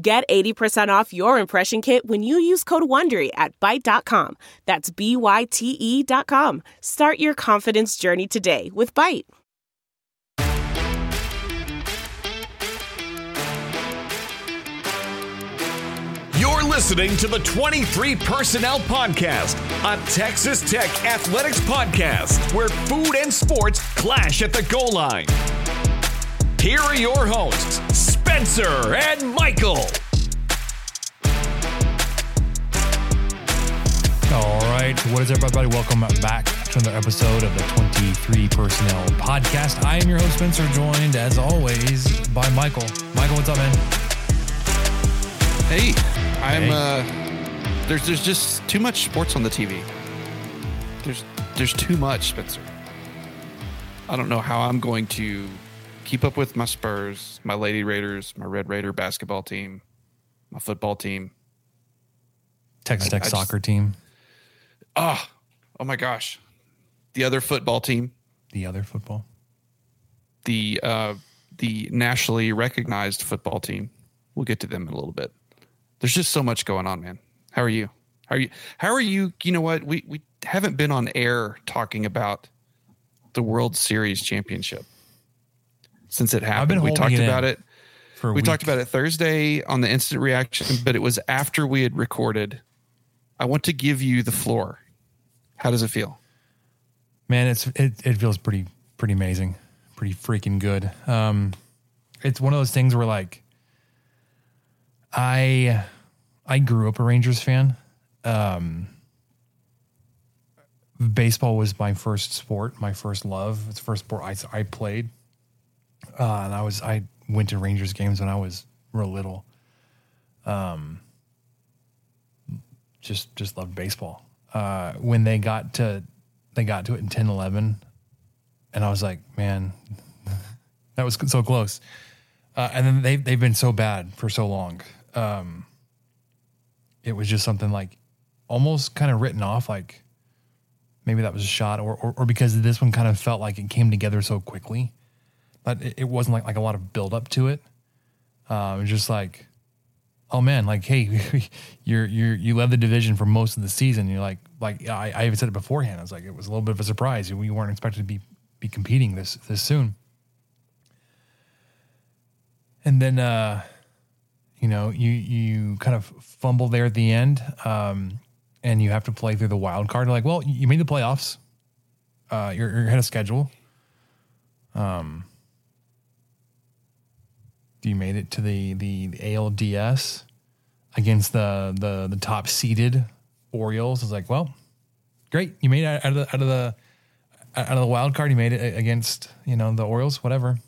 Get 80% off your impression kit when you use code WONDERY at Byte.com. That's B-Y-T-E dot com. Start your confidence journey today with Byte. You're listening to the 23 Personnel Podcast, a Texas Tech athletics podcast where food and sports clash at the goal line. Here are your hosts, Spencer and Michael. All right. What is up, everybody? Welcome back to another episode of the 23 Personnel Podcast. I am your host, Spencer, joined as always by Michael. Michael, what's up, man? Hey, I'm Hey. uh there's there's just too much sports on the TV. There's there's too much, Spencer. I don't know how I'm going to keep up with my Spurs, my Lady Raiders, my Red Raider basketball team, my football team. Texas Tech I just- soccer team, Oh, oh my gosh. The other football team, the other football. the uh the nationally recognized football team. We'll get to them in a little bit. There's just so much going on, man. How are you? How are you? How are you? You know what? We we haven't been on air talking about the World Series championship since it happened. we talked it about it. For We week. talked about it Thursday on the instant reaction, but it was after we had recorded. I want to give you the floor. How does it feel? Man, it's it, it feels pretty pretty amazing, pretty freaking good. Um, it's one of those things where like, I I grew up a Rangers fan. Um, baseball was my first sport, my first love. It's the first sport I I played, uh, and I was I went to Rangers games when I was real little. Um, just just loved baseball. Uh, when they got to they got to it in 10 11 and i was like man that was so close uh, and then they, they've been so bad for so long um, it was just something like almost kind of written off like maybe that was a shot or, or, or because this one kind of felt like it came together so quickly but it, it wasn't like, like a lot of build up to it uh, it was just like oh man, like, hey, you're you're you led the division for most of the season. You're like, like I, I even said it beforehand. I was like, it was a little bit of a surprise. We weren't expected to be be competing this this soon. And then, uh, you know, you you kind of fumble there at the end, um, and you have to play through the wild card. You're like, well, you made the playoffs. Uh, you're, you're ahead of schedule. Um, you made it to the the ALDS against the the the top seeded Orioles. It's like, well, great, you made it out of the out of the out of the wild card. You made it against you know the Orioles, whatever,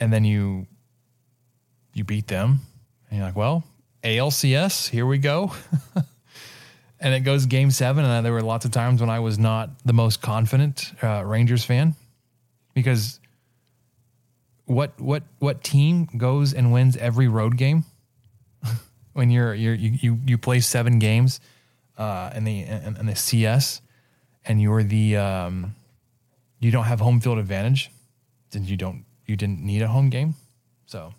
and then you you beat them, and you're like, well, ALCS, here we go. and it goes game seven, and there were lots of times when I was not the most confident uh, Rangers fan because what what what team goes and wins every road game? When you're you're you you, you play seven games uh in the in, in the CS and you're the um you don't have home field advantage then you don't you didn't need a home game. So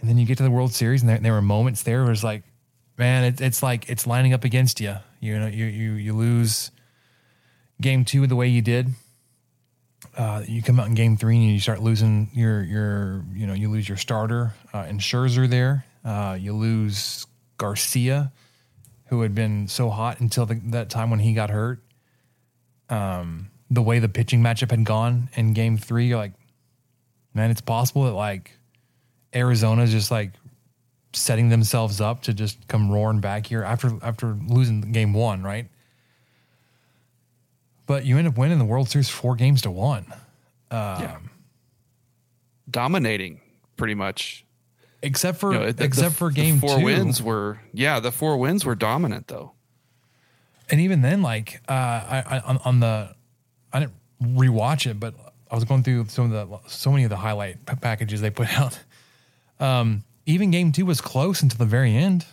and then you get to the World Series and there, there were moments there where it's like man it, it's like it's lining up against you you know you you you lose game 2 the way you did uh, you come out in game three and you start losing your your you know you lose your starter uh, and Scherzer there. Uh, you lose Garcia, who had been so hot until the, that time when he got hurt. Um, the way the pitching matchup had gone in game three, you're like, man, it's possible that like Arizona's just like setting themselves up to just come roaring back here after after losing game one, right? But you end up winning the World Series four games to one. yeah. Dominating pretty much. except for You know, the- except the- for game four two. wins were yeah, the four wins were dominant though. and even then, like uh, I, I on, on the, I didn't rewatch it, but I was going through some of the so many of the highlight p- packages they put out. Um, even game two was close until the very end.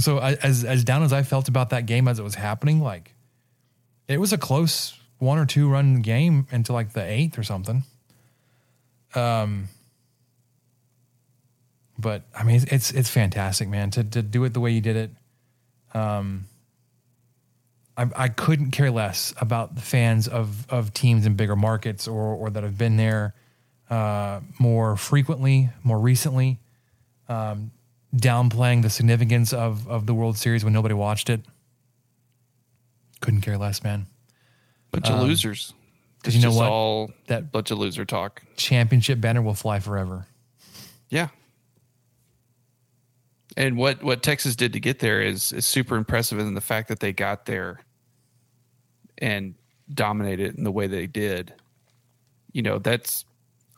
So I, as as down as I felt about that game as it was happening, like it was a close one or two run game until like the eighth or something. Um, but I mean, it's it's, it's fantastic, man, to to do it the way you did it. Um, I, I couldn't care less about the fans of of teams in bigger markets or or that have been there uh, more frequently, more recently, um, downplaying the significance of of the World Series when nobody watched it. Couldn't care less, man. Bunch of losers. Um, you know what? all That- bunch of loser talk. Championship banner will fly forever. Yeah. And what what Texas did to get there is is super impressive and the fact that they got there and dominated in the way they did. You know, that's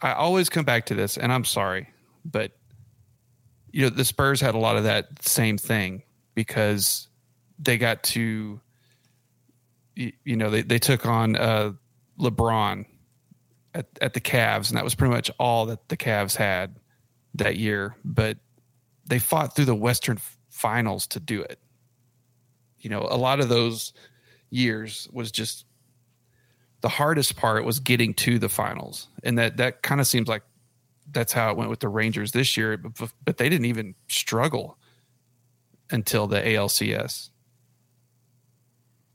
I always come back to this and I'm sorry, but you know, the Spurs had a lot of that same thing because they got to y- you know, they, they took on uh LeBron at, at the Cavs, and that was pretty much all that the Cavs had that year. But they fought through the Western Finals to do it. You know, a lot of those years was just the hardest part was getting to the finals, and that that kind of seems like that's how it went with the Rangers this year. But, but they didn't even struggle until the ALCS.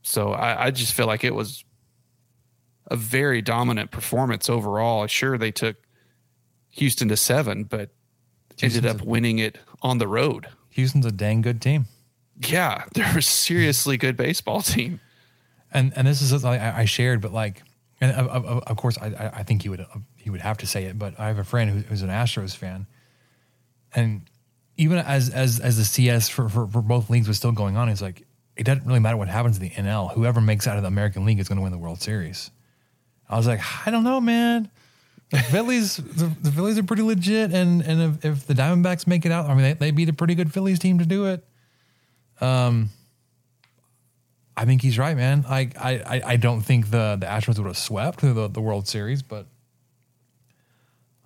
So I, I just feel like it was a very dominant performance overall. Sure, they took Houston to seven, but ended Houston's up winning it on the road. Houston's a dang good team. Yeah, they're a seriously good baseball team. and and this is something I, I shared, but like, and of, of, of course, I- I I think he would he would have to say it, but I have a friend who's an Astros fan, and even as as as the CS for, for for both leagues was still going on, he's like, it doesn't really matter what happens in the NL. Whoever makes out of the American League is going to win the World Series. I was like, I don't know, man. The Phillies, the, the Phillies are pretty legit, and and if, if the Diamondbacks make it out, I mean, they, they beat a pretty good Phillies team to do it. Um, I think he's right, man. I I I- don't think the the Astros would have swept the the World Series, but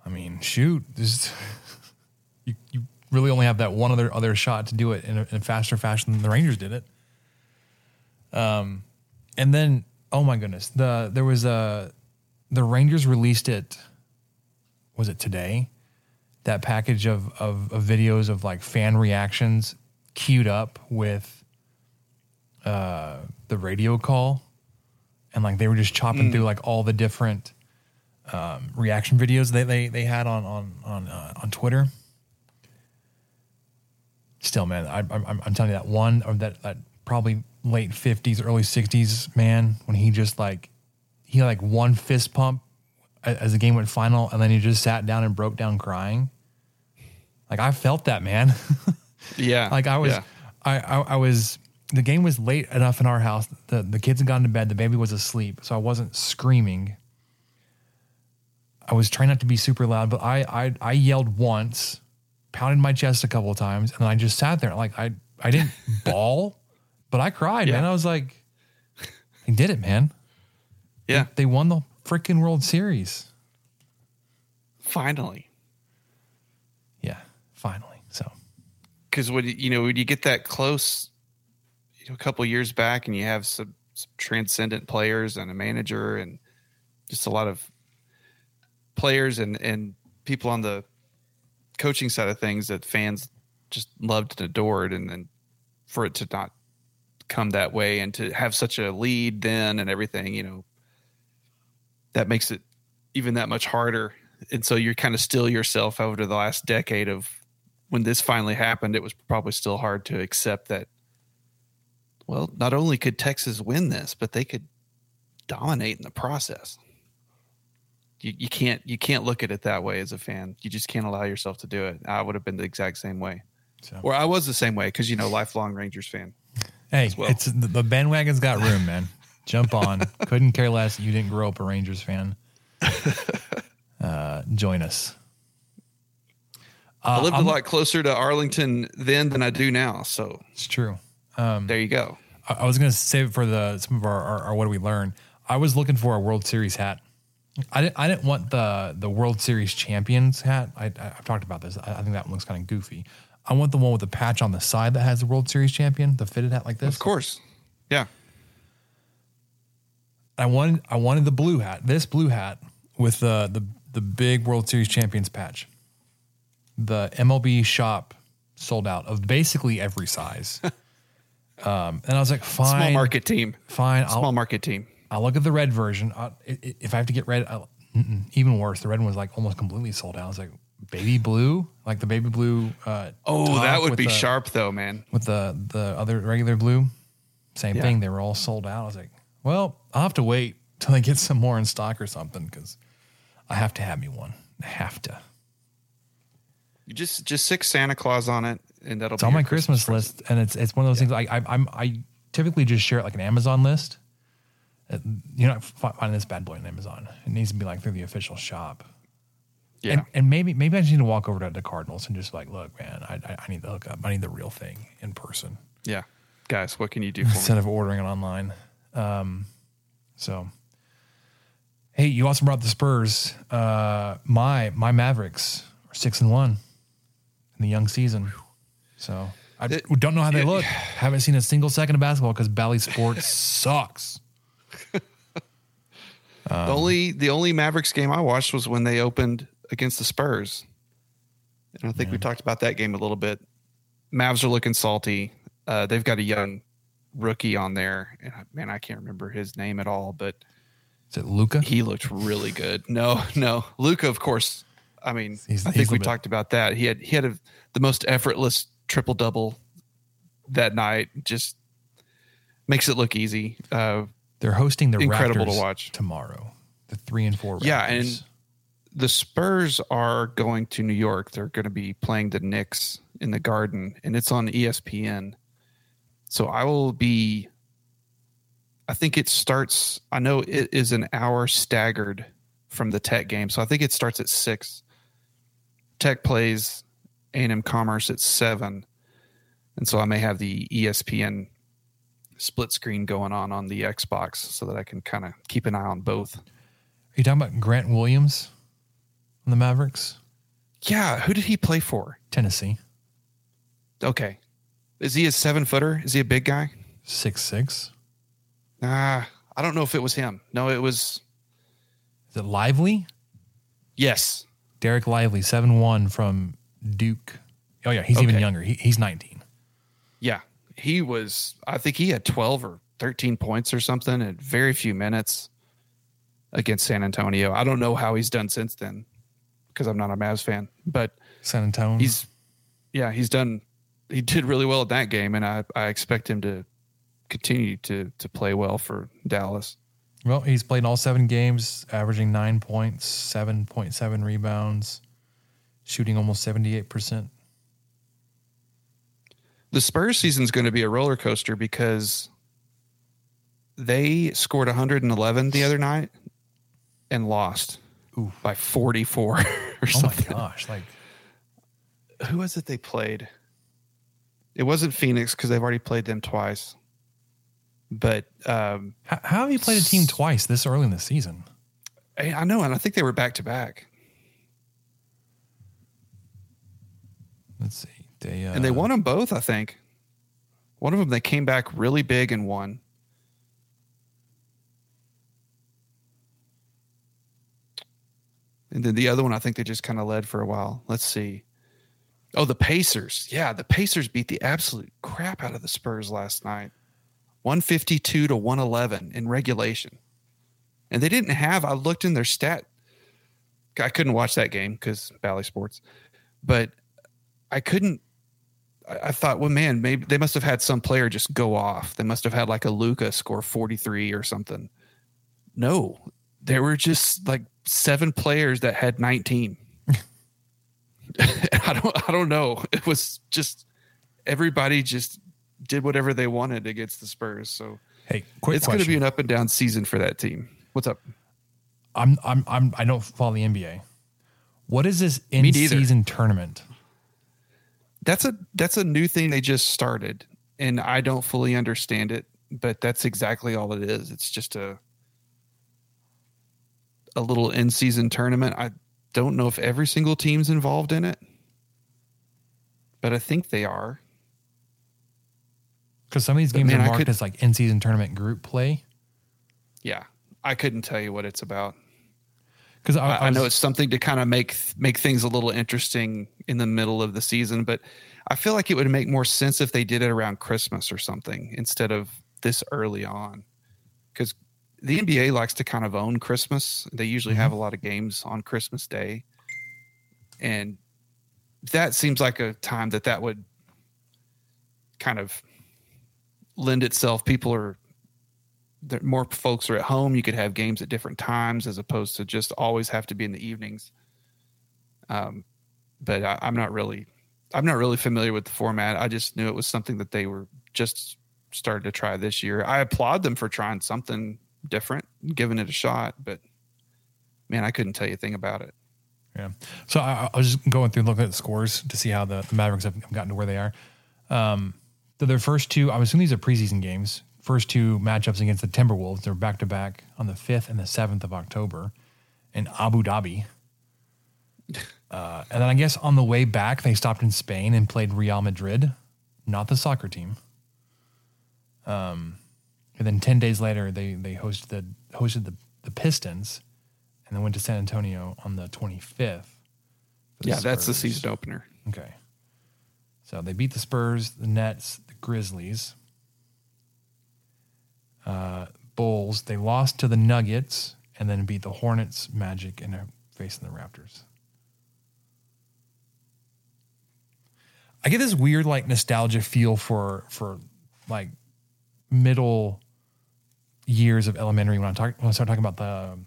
I mean, shoot, you you really only have that one other other shot to do it in a, in a faster fashion than the Rangers did it. Um, and then oh my goodness, the there was a the Rangers released it. Was it today? That package of of, of videos of like fan reactions queued up with uh, the radio call, and like they were just chopping through like all the different um, reaction videos they they they had on on on uh, on Twitter. Still, man, I, I'm I'm telling you that one or that that probably late fifties, early sixties man when he just like he had like one fist pump as the game went final, and then he just sat down and broke down crying. Like I felt that man. Yeah, Like I was, yeah. I, I I was. The game was late enough in our house. The the kids had gone to bed. The baby was asleep, so I wasn't screaming. I was trying not to be super loud, but I I, I yelled once, pounded my chest a couple of times, and then I just sat there. Like I I didn't bawl, but I cried, Yeah. man. I was like, I did it, man. yeah. They won the freaking World Series. Finally, Yeah, finally. So because when you- you know when you get that close, you know, a couple years back, and you have some, some transcendent players and a manager, and just a lot of players and and people on the coaching side of things that fans just loved and adored, and then for it to not come that way and to have such a lead then and everything, you know, that makes it even that much harder. And so you're kind of still yourself over the last decade of when this finally happened, it was probably still hard to accept that. Well, not only could Texas win this, but they could dominate in the process. You, you can't you can't look at it that way as a fan. You just can't allow yourself to do it. I would have been the exact same way, so or I was the same way because you know lifelong Rangers fan. Hey, well. it's the, bandwagon's got room, man. Jump on. Couldn't care less. You didn't grow up a Rangers fan. Uh, join us. I lived a lot closer to Arlington then than I do now. So It's true. there you go. I, I was going to save it for the some of our, our, our what do we learn. I was looking for a World Series hat. I didn't. I didn't want the the World Series champions hat. I, I, I've talked about this. I, I think that one looks kind of goofy. I want the one with the patch on the side that has the World Series champion, the fitted hat like this. Of course. Yeah. I wanted I wanted the blue hat, this blue hat with the the the big World Series champions patch. The MLB shop sold out of basically every size. um, and I was like, fine, Small market team. fine. Small I'll, market team. I'll look at the red version. i if I have to get red, I'll, even worse. The red one was like almost completely sold out. I was like, baby blue, like the baby blue. Uh, Oh, that would be the- sharp though, man. with the the other regular blue. Same Yeah. thing. They were all sold out. I was like, well, I'll have to wait till they get some more in stock or something because I have to have me one. I have to. You just just stick Santa Claus on it, and that'll It's be on my Christmas, list, and it's it's one of those things. I, I I'm I typically just share it like an Amazon list. Uh, You're not finding this bad boy on Amazon. It needs to be like through the official shop. Yeah. And, and maybe maybe I just need to walk over to the Cardinals and just like, look, man, I, I I need the hookup. I need the real thing in person yeah. Guys, what can you do for me? instead of ordering it online. Um, so, hey, you also brought the Spurs. Uh, my my Mavericks are six and one in the young season. So I It- don't know how they it- look. Haven't seen a single second of basketball because Bally Sports sucks. the only the only Mavericks game I watched was when they opened against the Spurs. And I think we talked about that game a little bit. Mavs are looking salty. Uh, they've got a young rookie on there. And I- man, I can't remember his name at all, but Is it Luka? he looked really good. No, no. Luka, of course. I mean, He's- I think we bit- talked about that. He had he had a, the most effortless triple double that night. Just makes it look easy. Uh, They're hosting the Incredible to Raptors watch. tomorrow. The three and four. Raptors. Yeah, and the Spurs are going to New York. They're going to be playing the Knicks in the Garden, and it's on ESPN. So I will be. I think it starts. I know it is an hour staggered from the Tech game, so I think it starts at six. Tech plays A&M Commerce at seven, and so I may have the ESPN split screen going on on the Xbox so that I can kind of keep an eye on both. are you talking about Grant Williams on the Mavericks? Yeah, who did he play for? Tennessee, Okay. Is he a seven footer? Is he a big guy? six six. Ah, I don't know if it was him. No, it was Is it Lively? yes. Dereck Lively, seven one from Duke. Oh yeah, he's even younger. He, he's nineteen. Yeah. He was I think he had 12 or 13 points or something in very few minutes against San Antonio. I don't know how he's done since then because I'm not a Mavs fan, but San Antonio. he's yeah, he's done he did really well at that game and I I expect him to continue to to play well for Dallas. well, he's played all seven games, averaging nine points, seven point seven rebounds, shooting almost seventy eight percent. the Spurs season is going to be a roller coaster because they scored 111 the other night and lost by 44 or Oh my something. gosh! Like Who was it they played? It wasn't Phoenix because they've already played them twice. But um, how, how have you played a team twice this early in the season? I I know, and I think they were back to back, Let's see. They uh, and they won them both. I think one of them they came back really big and won. And then the other one, I think they just kind of led for a while. Let's see. Oh, the Pacers. Yeah, the Pacers beat the absolute crap out of the Spurs last night. 152 to 111 in regulation. And they didn't have, I looked in their stat. I couldn't watch that game because Bally Sports, but I couldn't. I, I thought, well, man, maybe they must have had some player just go off. They must have had like a Luka score 43 or something. No, they were just like seven players that had 19. I don't I don't know. It was just everybody just did whatever they wanted against the Spurs. So hey, quick it's going to be an up and down season for that team. What's up? I'm I'm I'm I don't follow the NBA. What is this in season tournament? that's a that's a new thing they just started, and I don't fully understand it, but that's exactly all it is. It's just a a little in season tournament. I don't know if every single team's involved in it, but I think they are. Because some of these But, games man, are marked could- as like in season tournament group play. Yeah, I couldn't tell you what it's about. Because I, I, I know it's something to kind of make make things a little interesting in the middle of the season, but I feel like it would make more sense if they did it around Christmas or something instead of this early on. Because the NBA likes to kind of own Christmas. They usually have a lot of games on Christmas Day, and that seems like a time that that would kind of lend itself. People are there, more folks are at home. You could have games at different times as opposed to just always have to be in the evenings. Um, but I, I'm not really, I'm not really familiar with the format. I just knew it was something that they were just started to try this year. I applaud them for trying something different, giving it a shot. But man, I couldn't tell you a thing about it. Yeah. So I, I was just going through and looking at the scores to see how the, the Mavericks have gotten to where they are. Um, so their first two, I'm assuming these are preseason games. First two matchups against the Timberwolves, they're back to back on the 5th and the 7th of October in Abu Dhabi. Uh, and then I guess on the way back, they stopped in Spain and played Real Madrid, not the soccer team. Um, and then 10 days later, they, they hosted the, hosted the, the Pistons and then went to San Antonio on the 25th. for the Yeah, that's the season opener. Okay. So they beat the Spurs, the Nets, the Grizzlies, uh, Bulls. They lost to the Nuggets and then beat the Hornets, Magic, and are facing the Raptors. I get this weird like nostalgia feel for for like middle years of elementary when I talk when I start talking about the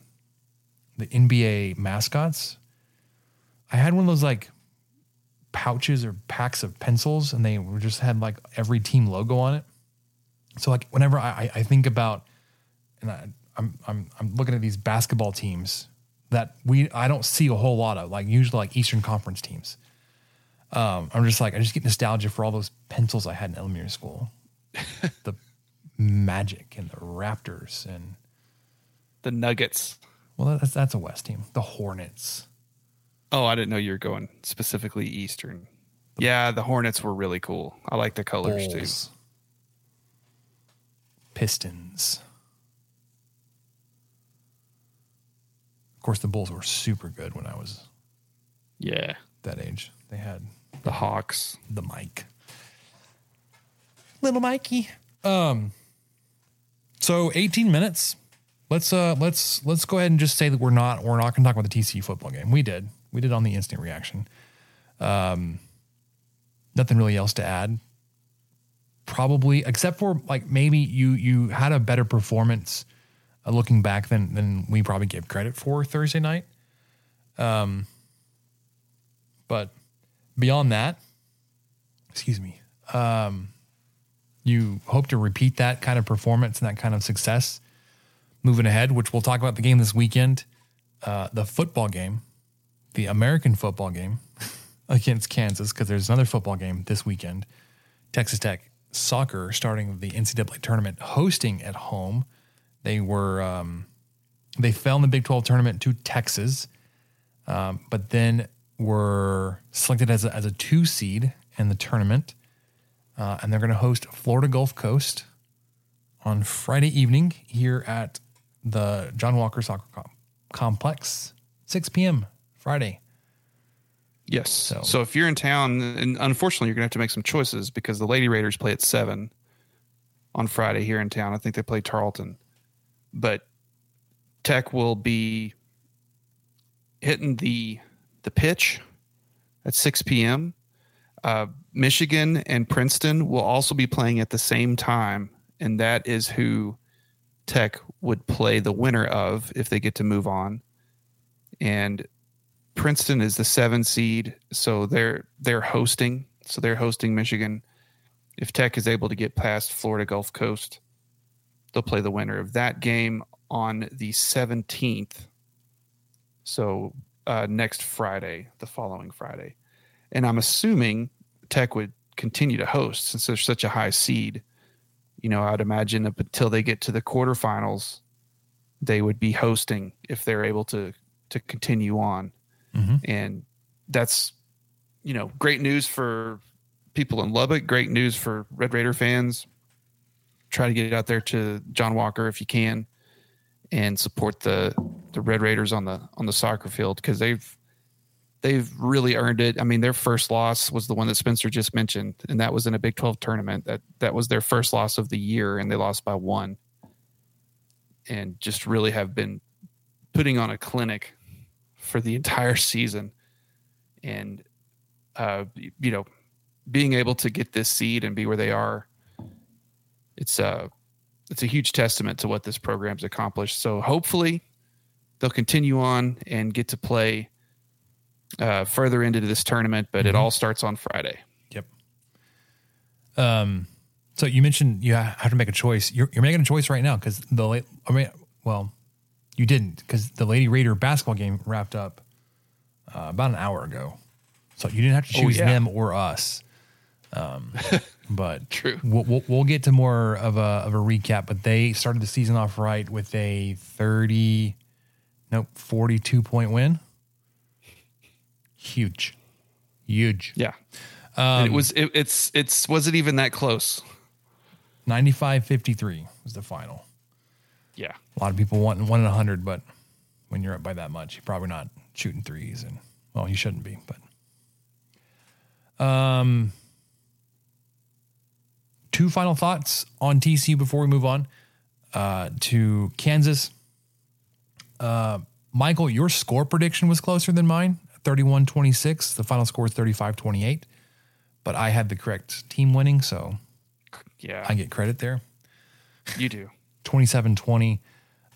the NBA mascots. I had one of those like pouches or packs of pencils, and they were just had like every team logo on it. So like whenever I, I- I think about, and I, I'm I'm I'm looking at these basketball teams that we I don't see a whole lot of, like usually like Eastern Conference teams. Um, I'm just like I just get nostalgia for all those pencils I had in elementary school, the Magic and the Raptors, and The Nuggets. well that's that's a West team, the Hornets. Oh, I didn't know you were going specifically Eastern. Yeah, the Hornets were really cool. I like the colors too. Pistons. Of course, the Bulls were super good when I was Yeah. that age. They had The Hawks. the Mike, little Mikey. Um. So 18 minutes. Let's uh let's let's go ahead and just say that we're not we're not going to talk about the TCU football game. We did we did on the instant reaction. Um. Nothing really else to add. Probably except for like maybe you you had a better performance uh, looking back than than we probably gave credit for Thursday night. Um. But beyond that, excuse me, um, you hope to repeat that kind of performance and that kind of success moving ahead, which we'll talk about the game this weekend, uh, the football game, the American football game against Kansas, because there's another football game this weekend. Texas Tech soccer starting the NCAA tournament hosting at home. They were um, they fell in the Big 12 tournament to Texas, um, but then were selected as a, as a two seed in the tournament. Uh, and they're going to host Florida Gulf Coast on Friday evening here at the John Walker Soccer Com- Complex, 6 p.m. Friday. Yes. So- So. if you're in town, and unfortunately, you're going to have to make some choices because the Lady Raiders play at seven on Friday here in town. I think they play Tarleton, but Tech will be hitting the the pitch at 6 p.m. Uh, Michigan and Princeton will also be playing at the same time, and that is who Tech would play the winner of if they get to move on. And Princeton is the seven seed, so they're they're hosting. So they're hosting Michigan. If Tech is able to get past Florida Gulf Coast, they'll play the winner of that game on the seventeenth. So uh, next Friday, the following Friday, and I'm assuming Tech would continue to host since they're such a high seed. You know, I'd imagine up until they get to the quarterfinals, they would be hosting if they're able to to continue on. Mm-hmm. And that's you know, great news for people in Lubbock, great news for Red Raider fans. Try to get it out there to John Walker if you can and support the the Red Raiders on the on the soccer field because they've they've really earned it. I mean, their first loss was the one that Spencer just mentioned, and that was in a Big Twelve tournament. That that was their first loss of the year, and they lost by one. And just really have been putting on a clinic for the entire season, and uh, you know, being able to get this seed and be where they are, it's a it's a huge testament to what this program's accomplished. So hopefully they'll continue on and get to play uh, further into this tournament, but Mm-hmm. it all starts on Friday. Yep. Um, so you mentioned you ha- have to make a choice. You're, you're making a choice right now because the late, I mean, well, you didn't because the Lady Raider basketball game wrapped up uh, about an hour ago. So you didn't have to Oh, choose yeah. them or us. Um, but True. We'll, we'll, we'll get to more of a, of a recap, but they started the season off right with a 30, nope, 42 point win. Huge, huge. Yeah. Um, it was it, it's it's was it even that close? 95 53 was the final. Yeah. A lot of people want one in 100, but when you're up by that much, you're probably not shooting threes. And, well, you shouldn't be, but. Um, two final thoughts on TCU before we move on uh, to Kansas. Uh, Michael, your score prediction was closer than mine 31 26. The final score is 35 28, but I had the correct team winning, so Yeah. I get credit there. you do. 27 20.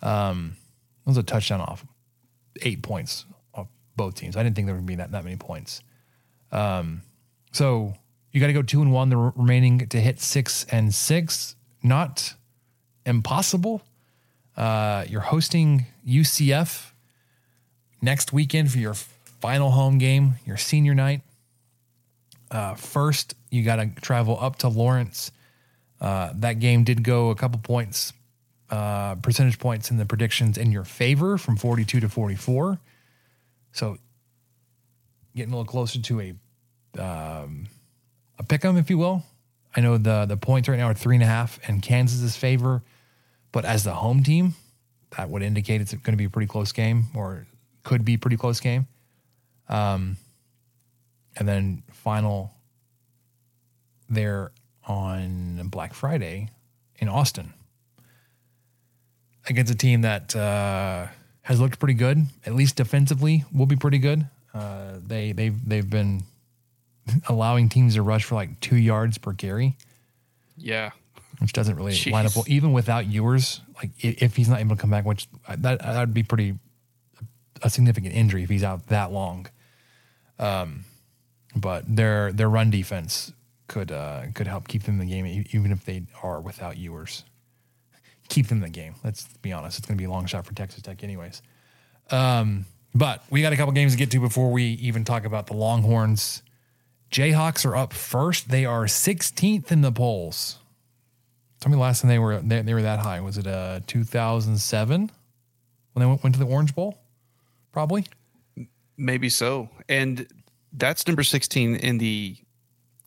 Um, it was a touchdown off, eight points off both teams. I didn't think there would be that, that many points. Um, so you got to go two and one, the re- remaining to hit six and six. Not impossible. Uh, you're hosting UCF next weekend for your final home game, your senior night. Uh, first, you got to travel up to Lawrence. Uh, that game did go a couple points, uh, percentage points in the predictions in your favor from 42 to 44. So getting a little closer to a um, a pick 'em, if you will. I know the the points right now are three and a half in Kansas's favor, but as the home team, that would indicate it's going to be a pretty close game or could be a pretty close game. Um, and then final there on Black Friday in Austin against a team that uh, has looked pretty good, at least defensively, will be pretty good. Uh, they they've they've been allowing teams to rush for like two yards per carry, Yeah. which doesn't really line up well. Even without Ewers, like if he's not able to come back, which uh, that that would be pretty a significant injury if he's out that long. Um, but their their run defense could uh, could help keep them in the game, even if they are without Ewers. Keep them in the game. Let's be honest; it's going to be a long shot for Texas Tech, anyways. Um, but we got a couple games to get to before we even talk about the Longhorns. Jayhawks are up first. They are 16th in the polls. Tell me the last time they were they, they were that high. Was it uh 2007 when they went, went to the Orange Bowl? Probably. Maybe so. And that's number 16 in the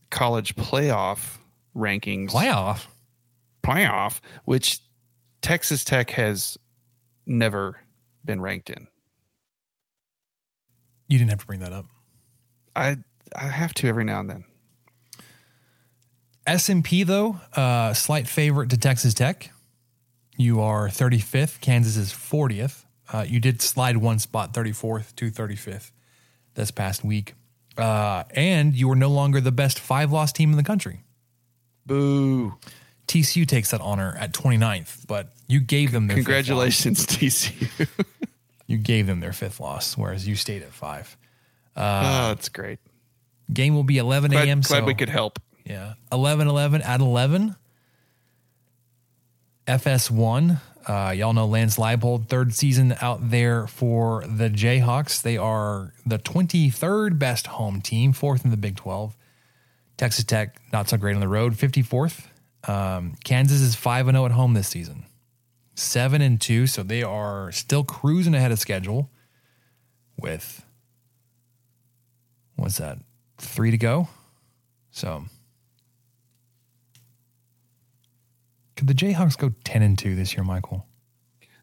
college playoff rankings. Playoff. Playoff, which Texas Tech has never been ranked in. You didn't have to bring that up. I I have to every now and then. S&P though, uh, slight favorite to Texas Tech. You are 35th. Kansas is 40th. Uh, you did slide one spot, 34th to 35th this past week. Uh, and you are no longer the best five loss team in the country. Boo. TCU takes that honor at 29th, but you gave them their fifth loss. Congratulations, TCU. You gave them their fifth loss, whereas you stayed at five. oh, that's great. Game will be 11 Glad, a.m. glad so we could help. Yeah. 11 11 at 11. FS1. Uh, y'all know Lance Leipold, third season out there for the Jayhawks. They are the 23rd best home team, fourth in the Big 12. Texas Tech, not so great on the road, 54th. Um, Kansas is 5 0 at home this season, 7 and 2. So they are still cruising ahead of schedule with, what's that, three to go? So could the Jayhawks go 10 and 2 this year, Michael?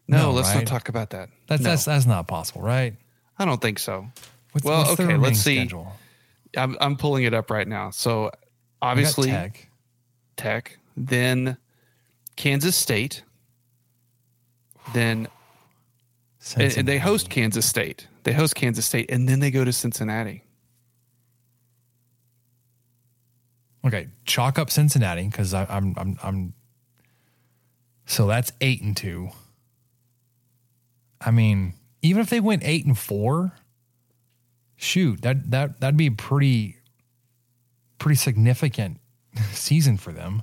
No, No, let's right? not talk about that. That's, No, that's, that's not possible, right? I don't think so. What's, Well, what's okay, let's see. schedule? I'm I'm pulling it up right now. So obviously Tech. Tech, then Kansas State, then and, and they host Kansas State. They host Kansas State, and then they go to Cincinnati. Okay, chalk up Cincinnati because I'm I'm I'm. So that's eight and two. I mean, even if they went eight and four, shoot that that that'd be pretty pretty significant season for them.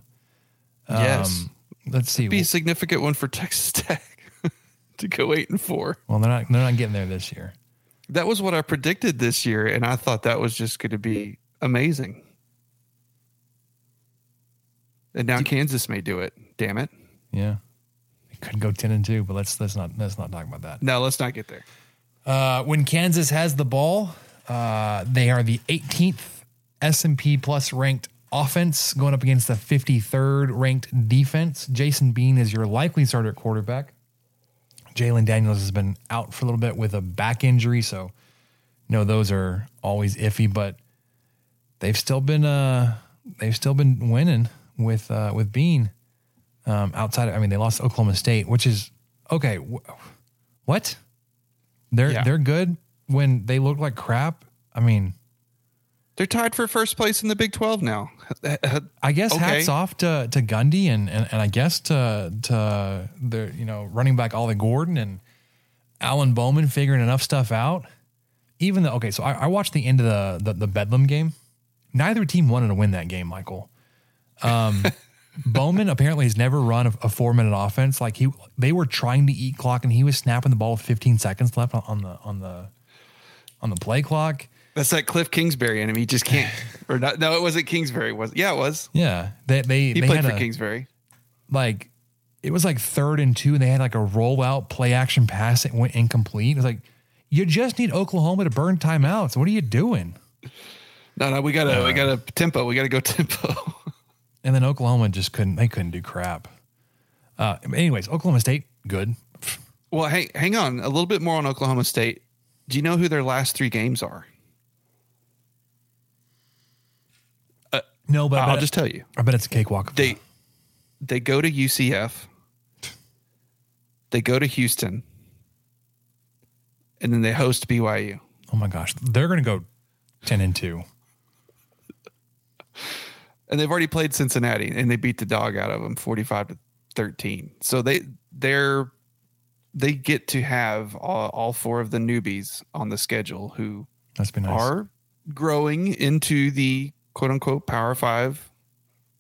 Yes. Um, let's see. Be a significant one for Texas Tech to go eight and four. Well, they're not they're not getting there this year. That was what I predicted this year, and I thought that was just going to be amazing. And now Kansas may do it. Damn it! Yeah, it could go ten and two, but let's let's not let's not talk about that. No, let's not get there. Uh, when Kansas has the ball, uh, they are the 18th S&P plus ranked offense going up against the 53rd ranked defense. Jason Bean is your likely starter at quarterback. Jalen Daniels has been out for a little bit with a back injury, so no, those are always iffy, but they've still been uh they've still been winning with uh with Bean. Um, outside, of, I mean, they lost Oklahoma State, which is okay. Wh- what? They're Yeah. they're good when they look like crap. I mean, They're tied for first place in the Big Twelve now. I guess Okay. hats off to to Gundy and, and and I guess to to the you know running back Ollie Gordon and Alan Bowman figuring enough stuff out. Even though okay, so I, I watched the end of the, the the Bedlam game. Neither team wanted to win that game, Michael. Um, Bowman apparently has never run a, a four minute offense. Like he, they were trying to eat clock, and he was snapping the ball with 15 seconds left on, on the on the on the play clock. That's that Cliff Kingsbury enemy. He just can't. Or not, no, it wasn't Kingsbury. Was yeah, it was. Yeah, they they He they played for a, Kingsbury. like it was like third and two, and they had like a rollout play action pass that went incomplete. It was like you just need Oklahoma to burn timeouts. What are you doing? No, no, we gotta, we uh. gotta tempo. We gotta go tempo. And then Oklahoma just couldn't. They couldn't do crap. Uh, anyways, Oklahoma State good. well, hang, hang on a little bit more on Oklahoma State. Do you know who their last three games are? No, but I'll just tell you. I bet it's a cakewalk. They they go to UCF. They go to Houston. And then they host BYU. oh my gosh, they're gonna go ten and two. And they've already played Cincinnati and they beat the dog out of them 45 to 13. So they they're they get to have all, all four of the newbies on the schedule who nice. are growing into the quote unquote power 5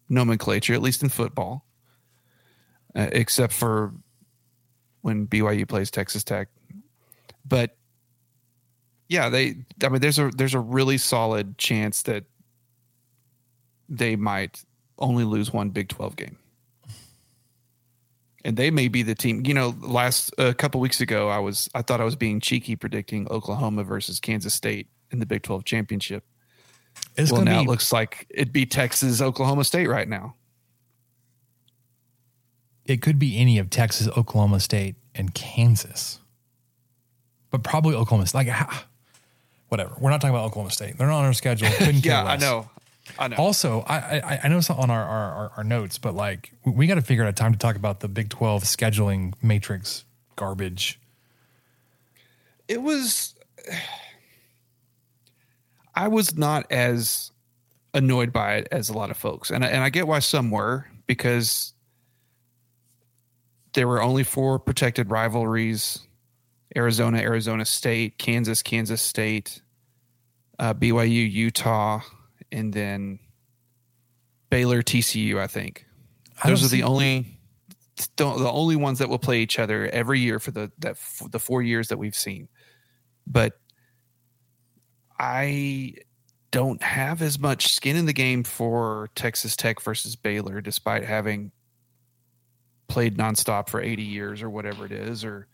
nomenclature at least in football. Uh, except for when BYU plays Texas Tech. But yeah, they I mean there's a there's a really solid chance that they might only lose one Big 12 game. And they may be the team. You know, last a couple weeks ago, I was I thought I was being cheeky predicting Oklahoma versus Kansas State in the Big 12 championship. It's well, now be it looks like it'd be Texas, Oklahoma State right now. it could be any of Texas, Oklahoma State, and Kansas, but probably Oklahoma State. Like, whatever. We're not talking about Oklahoma State. They're not on our schedule. Yeah, I know. I know. Also, I, I I know it's on our, our, our, our notes, but like we, got to figure out a time to talk about the Big Twelve scheduling matrix garbage. it was I was not as annoyed by it as a lot of folks. And I, and I get why some were because there were only four protected rivalries. Arizona, Arizona State, Kansas, Kansas State, uh, BYU, Utah, and then Baylor, TCU, I think. I Those are the only the only ones that will play each other every year for the that the four years that we've seen. But I don't have as much skin in the game for Texas Tech versus Baylor, despite having played nonstop for 80 years or whatever it is, or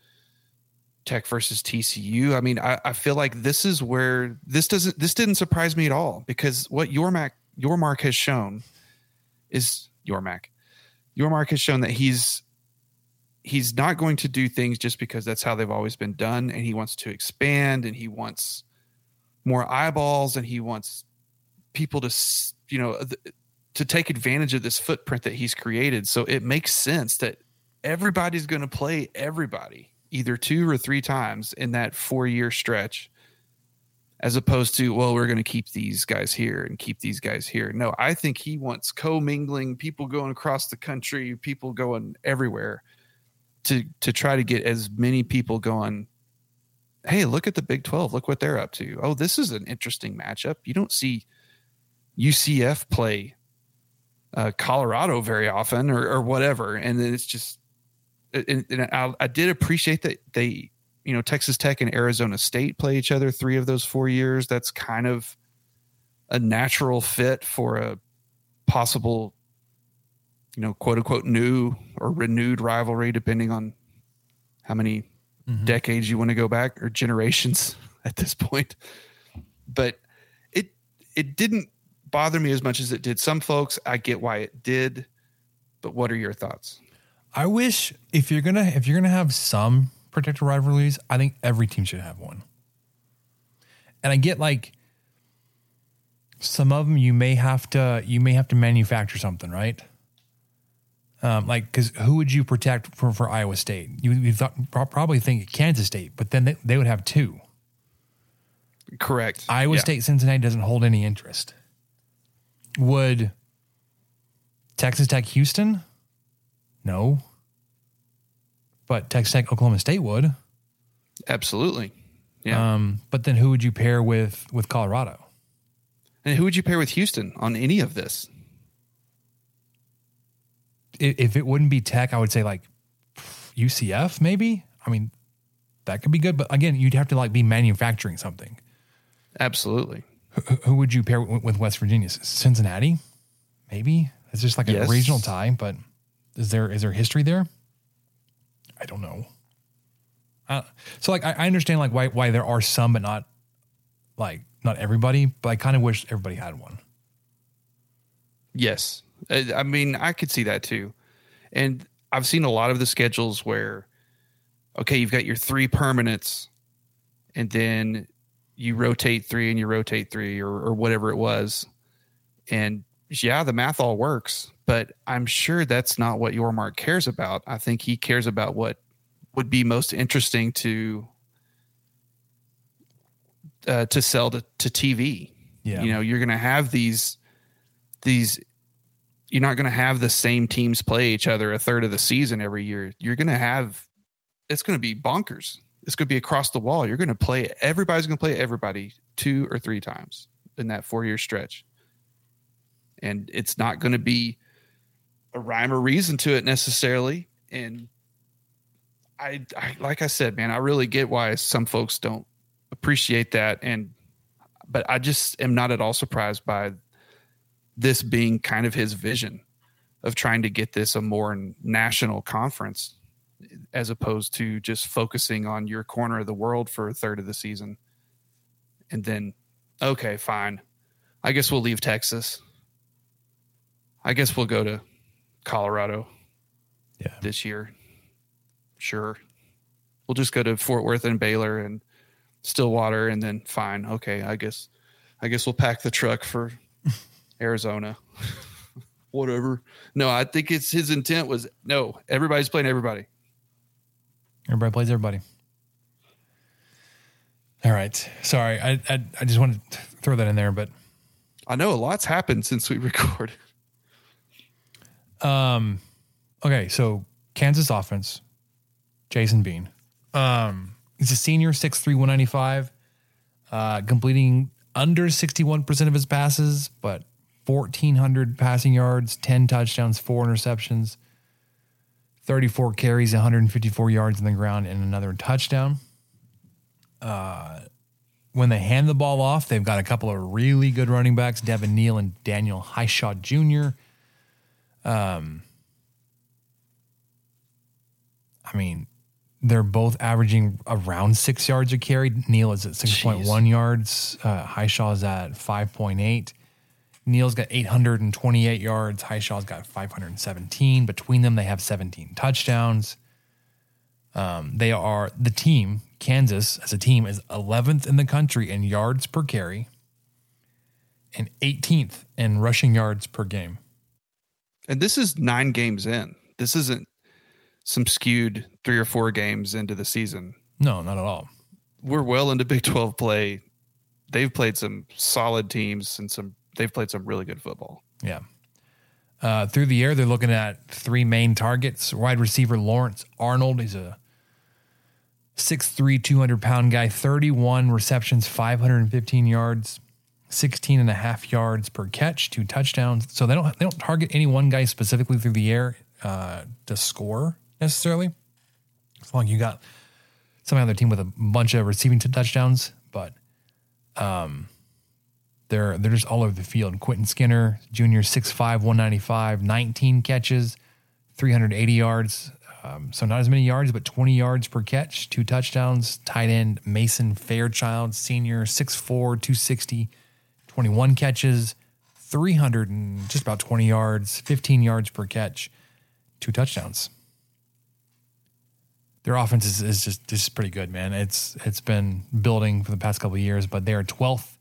Tech versus TCU. I mean, I, I feel like this is where this doesn't this didn't surprise me at all because what your Mac Yormark has shown is your Mac. Yormark has shown that he's he's not going to do things just because that's how they've always been done and he wants to expand and he wants more eyeballs and he wants people to you know to take advantage of this footprint that he's created so it makes sense that everybody's going to play everybody either two or three times in that 4 year stretch as opposed to well we're going to keep these guys here and keep these guys here. No i think he wants commingling people going across the country people going everywhere to to try to get as many people going hey look at the big 12 look what they're up to. Oh this is an interesting matchup. You don't see ucf play uh, colorado very often or, or whatever and then it's just and, and I, I did appreciate that they you know texas tech and arizona state play each other three of those four years that's kind of a natural fit for a possible you know, quote unquote new or renewed rivalry, depending on how many mm-hmm. decades you want to go back or generations at this point. But it it didn't bother me as much as it did some folks. I get why it did, but what are your thoughts? I wish if you're gonna if you're gonna have some protected rivalries, I think every team should have one. And I get like some of them you may have to you may have to manufacture something, right? Um, like, because who would you protect for, for Iowa State? You, you thought, probably think Kansas State, but then they, they would have two. Correct. Iowa yeah. State Cincinnati doesn't hold any interest. Would Texas Tech Houston? No. But Texas Tech Oklahoma State would. Absolutely. Yeah. Um, but then who would you pair with with Colorado? And who would you pair with Houston on any of this? if it wouldn't be tech, I would say like UCF maybe. I mean, that could be good, but again, you'd have to like be manufacturing something. Absolutely. Who, who would you pair with West Virginia? Cincinnati, maybe. It's just like yes. a regional tie, but is there is there history there? I don't know. Uh, so like I, I understand like why why there are some, but not like not everybody. But I kind of wish everybody had one. Yes, I mean, I could see that too. And I've seen a lot of the schedules where, okay, you've got your three permanents, and then you rotate three and you rotate three or, or whatever it was. And yeah, the math all works, but I'm sure that's not what Yormark cares about. I think he cares about what would be most interesting to uh, to sell to, to TV. Yeah. You know, you're going to have these these you're not going to have the same teams play each other a third of the season every year. You're going to have it's going to be bonkers. It's going to be across the wall. You're going to play everybody's going to play everybody two or three times in that four year stretch. And it's not going to be a rhyme or reason to it necessarily. And I, I like I said, man, I really get why some folks don't appreciate that. And but I just am not at all surprised by this being kind of his vision of trying to get this a more national conference as opposed to just focusing on your corner of the world for a third of the season. And then, okay, fine. I guess we'll leave Texas. I guess we'll go to Colorado yeah. this year. Sure. We'll just go to Fort Worth and Baylor and Stillwater and then fine. Okay, I guess I guess we'll pack the truck for Arizona. Whatever. No, I think it's his intent was no, everybody's playing everybody. Everybody plays everybody. All right. Sorry. I, I, I just wanted to throw that in there, but I know a lot's happened since we recorded. Um okay, so Kansas offense, Jason Bean. Um he's a senior, 6'3, 195, uh, completing under 61% of his passes, but 1,400 passing yards, 10 touchdowns, four interceptions, 34 carries, 154 yards on the ground, and another touchdown. Uh, when they hand the ball off, they've got a couple of really good running backs, Devin Neal and Daniel Hishaw Jr. Um, I mean, they're both averaging around six yards a carry. Neal is at 6.1 yards. Uh, is at 5.8. Neal's got 828 yards. Hishaw's got 517. Between them, they have 17 touchdowns. Um, they are the team, Kansas as a team, is 11th in the country in yards per carry and 18th in rushing yards per game. And this is nine games in. This isn't some skewed three or four games into the season. No, not at all. We're well into Big 12 play. They've played some solid teams and some they've played some really good football. Yeah. Uh, through the air, they're looking at three main targets. Wide receiver Lawrence Arnold. He's a 6'3, 200 pound guy, 31 receptions, 515 yards, 16 and a half yards per catch, two touchdowns. So they don't they don't target any one guy specifically through the air uh, to score necessarily. As long as you got some other team with a bunch of receiving touchdowns, but um, they're they're just all over the field. Quentin Skinner, junior, 6'5", 195, 19 catches, 380 yards. Um, so not as many yards, but 20 yards per catch, two touchdowns. Tight end Mason Fairchild, senior, 6'4", 260, 21 catches, 300 and just about 20 yards, 15 yards per catch, two touchdowns. Their offense is, is just just pretty good, man. It's it's been building for the past couple years, but they are 12th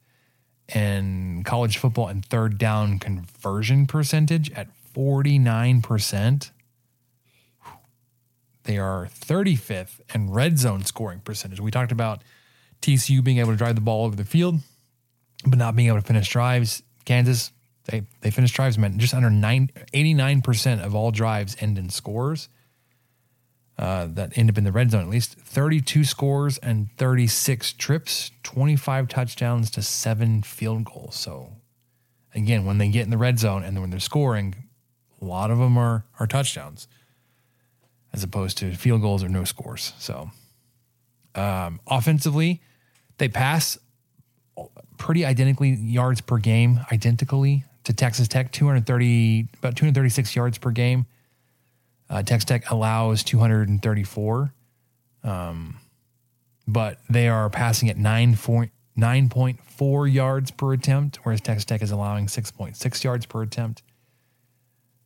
in college football and third down conversion percentage at 49%. They are 35th in red zone scoring percentage. We talked about TCU being able to drive the ball over the field, but not being able to finish drives. Kansas, they, they finish drives, man. Just under nine, 89% of all drives end in scores uh, that end up in the red zone, at least 32 scores and 36 trips, 25 touchdowns to seven field goals. So, again, when they get in the red zone and when they're scoring, a lot of them are, are touchdowns as opposed to field goals or no scores. So, um, offensively, they pass pretty identically yards per game, identically to Texas Tech, 230, about 236 yards per game. Uh, Texas Tech allows 234, um, but they are passing at 9.9.4 yards per attempt, whereas Texas Tech is allowing 6.6 yards per attempt.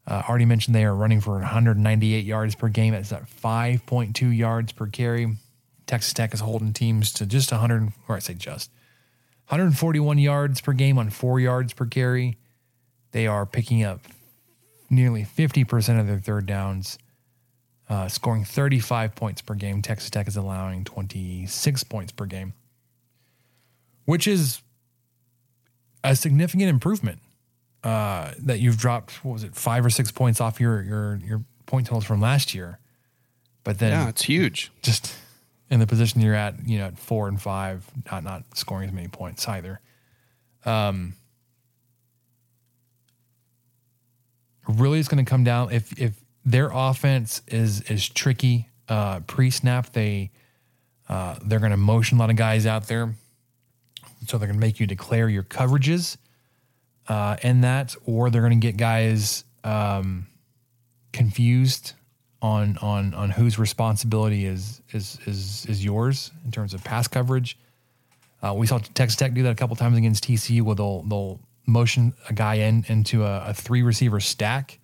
Uh, already mentioned they are running for 198 yards per game. That's at 5.2 yards per carry. Texas Tech is holding teams to just 100, or I say just 141 yards per game on four yards per carry. They are picking up nearly 50% of their third downs, uh, scoring 35 points per game. Texas Tech is allowing 26 points per game, which is a significant improvement. Uh, that you've dropped, what was it, five or six points off your your your point totals from last year, but then Yeah, it's huge. just in the position you're at, you know, at four and five, not not scoring as many points either. Um, really, it's going to come down if if their offense is is tricky uh, pre snap. They uh, they're going to motion a lot of guys out there, so they're going to make you declare your coverages uh, in that, or they're going to get guys um, confused on on on whose responsibility is is is is yours in terms of pass coverage. Uh, we saw Texas Tech do that a couple times against TCU, where they'll they'll motion a guy in into a, a three receiver stack,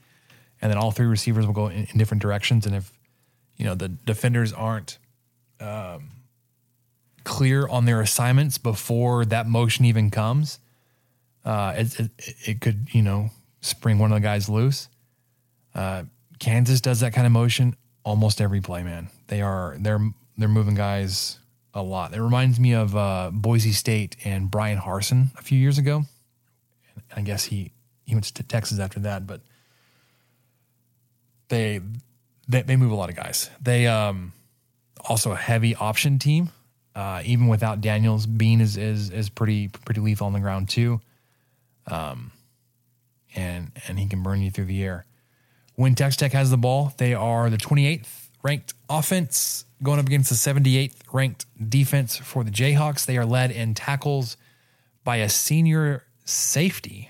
and then all three receivers will go in, in different directions. And if you know the defenders aren't um, clear on their assignments before that motion even comes, uh, it, it it could you know spring one of the guys loose. Uh, Kansas does that kind of motion almost every play, man. They are they're they're moving guys a lot. It reminds me of uh, Boise State and Bryan Harsin a few years ago. And I guess he he went to Texas after that, but they they, they move a lot of guys. They um also a heavy option team. Uh, even without Daniels, Bean is is is pretty pretty lethal on the ground too. Um, and and he can burn you through the air. When Texas Tech has the ball, they are the 28th ranked offense going up against the 78th ranked defense for the Jayhawks. They are led in tackles by a senior safety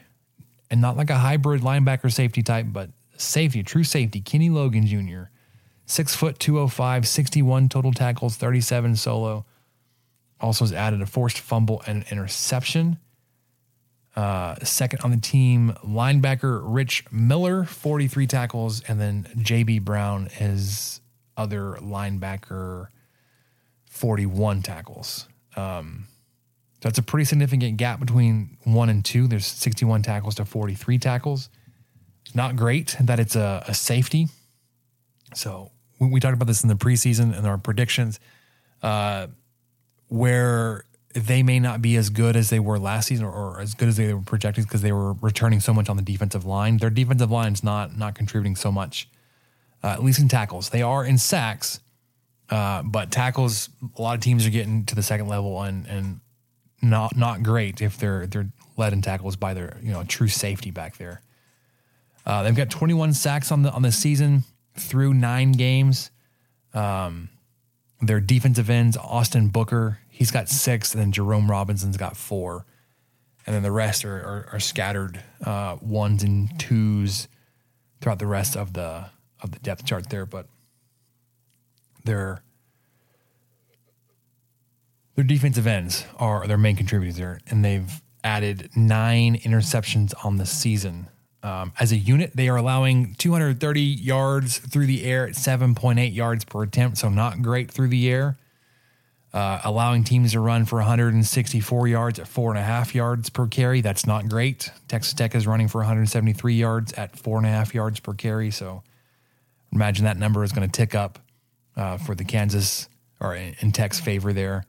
and not like a hybrid linebacker safety type, but safety, true safety, Kenny Logan Jr. Six foot 205, 61 total tackles, 37 solo. Also has added a forced fumble and an interception. Uh, second on the team, linebacker Rich Miller, 43 tackles, and then JB Brown is other linebacker, 41 tackles. Um, so that's a pretty significant gap between one and two. There's 61 tackles to 43 tackles. It's not great that it's a, a safety. So we, we, talked about this in the preseason and our predictions, uh, where they may not be as good as they were last season or, or as good as they were projected because they were returning so much on the defensive line. Their defensive line is not not contributing so much, uh, at least in tackles. They are in sacks, uh, but tackles. A lot of teams are getting to the second level and and not not great if they're they're led in tackles by their you know true safety back there. Uh, they've got 21 sacks on the on the season through nine games. Um, their defensive ends, Austin Booker, he's got six, and then Jerome Robinson's got four, and then the rest are are, are scattered uh, ones and twos throughout the rest of the of the depth chart there. But their their defensive ends are their main contributors there, and they've added nine interceptions on the season. Um, as a unit, they are allowing 230 yards through the air at 7.8 yards per attempt, so not great through the air. Uh, allowing teams to run for 164 yards at four and a half yards per carry. That's not great. Texas Tech is running for 173 yards at four and a half yards per carry. So imagine that number is going to tick up uh, for the Kansas or in, in Tech's favor there.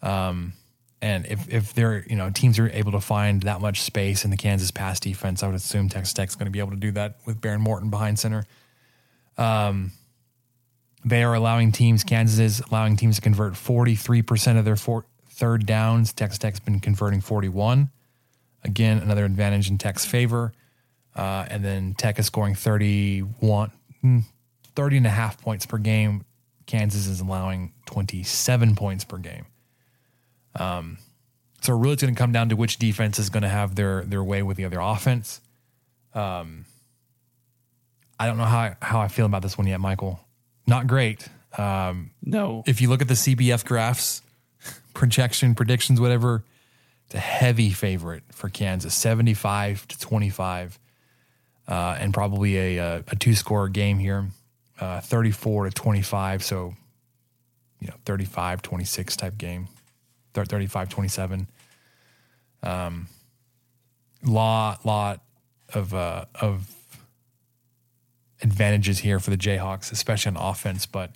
Um, and if if they're you know teams are able to find that much space in the Kansas pass defense, I would assume Texas Tech's going to be able to do that with Behren Morton behind center. Um, they are allowing teams. Kansas is allowing teams to convert forty three percent of their four, third downs. Texas Tech's been converting forty one. Again, another advantage in Tech's favor. Uh, and then Tech is scoring 31, hmm, 30 and a half points per game. Kansas is allowing 27 points per game. Um, so really, it's going to come down to which defense is going to have their their way with the other offense. Um, I don't know how how I feel about this one yet, Michael. Not great. Um, no. If you look at the CBF graphs, projection predictions, whatever, it's a heavy favorite for Kansas, seventy five to twenty five, uh, and probably a a, a two score game here, uh, thirty four to twenty five. So, you know, 35-26 type game. 35 27. Um, lot, lot of, uh, of advantages here for the Jayhawks, especially on offense. But,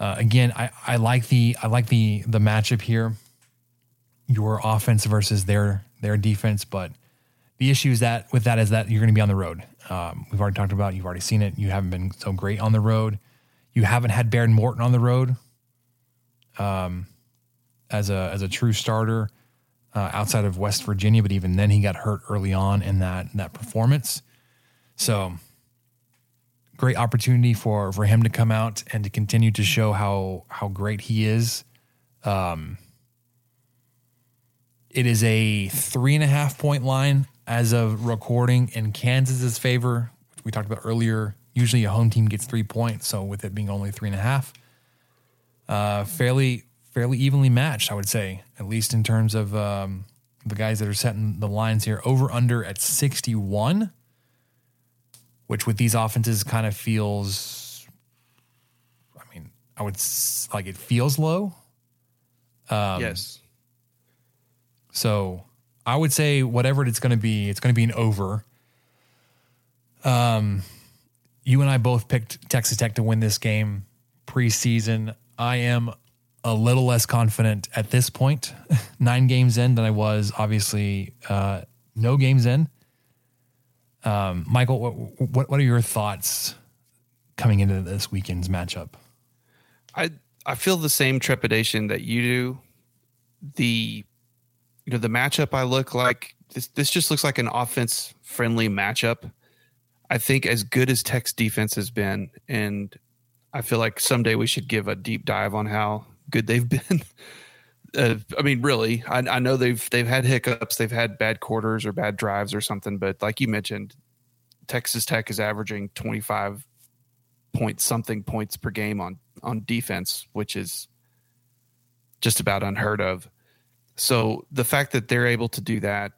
uh, again, I, I like the, I like the, the matchup here, your offense versus their, their defense. But the issue is that with that is that you're going to be on the road. Um, we've already talked about, It, you've already seen it. You haven't been so great on the road. You haven't had Behren Morton on the road. Um, as a as a true starter uh, outside of West Virginia, but even then he got hurt early on in that that performance. So great opportunity for for him to come out and to continue to show how how great he is. Um, it is a three and a half point line as of recording in Kansas's favor, we talked about earlier. Usually a home team gets three points, so with it being only three and a half, uh, fairly fairly evenly matched, I would say, at least in terms of um, the guys that are setting the lines here. Over under at 61, which with these offenses kind of feels, I mean, I would like it feels low. Um, yes. So I would say whatever it's going to be, it's going to be an over. Um, you and I both picked Texas Tech to win this game preseason. I am a little less confident at this point, nine games in, than I was obviously uh, no games in. Um, Michael, what, what, what are your thoughts coming into this weekend's matchup? I I feel the same trepidation that you do. The you know the matchup I look like this this just looks like an offense friendly matchup. I think as good as Tech's defense has been, and I feel like someday we should give a deep dive on how good they've been. Uh, I mean, really, I, I know they've they've had hiccups, they've had bad quarters or bad drives or something, but like you mentioned, Texas Tech is averaging twenty five point something points per game on on defense, which is just about unheard of. So the fact that they're able to do that,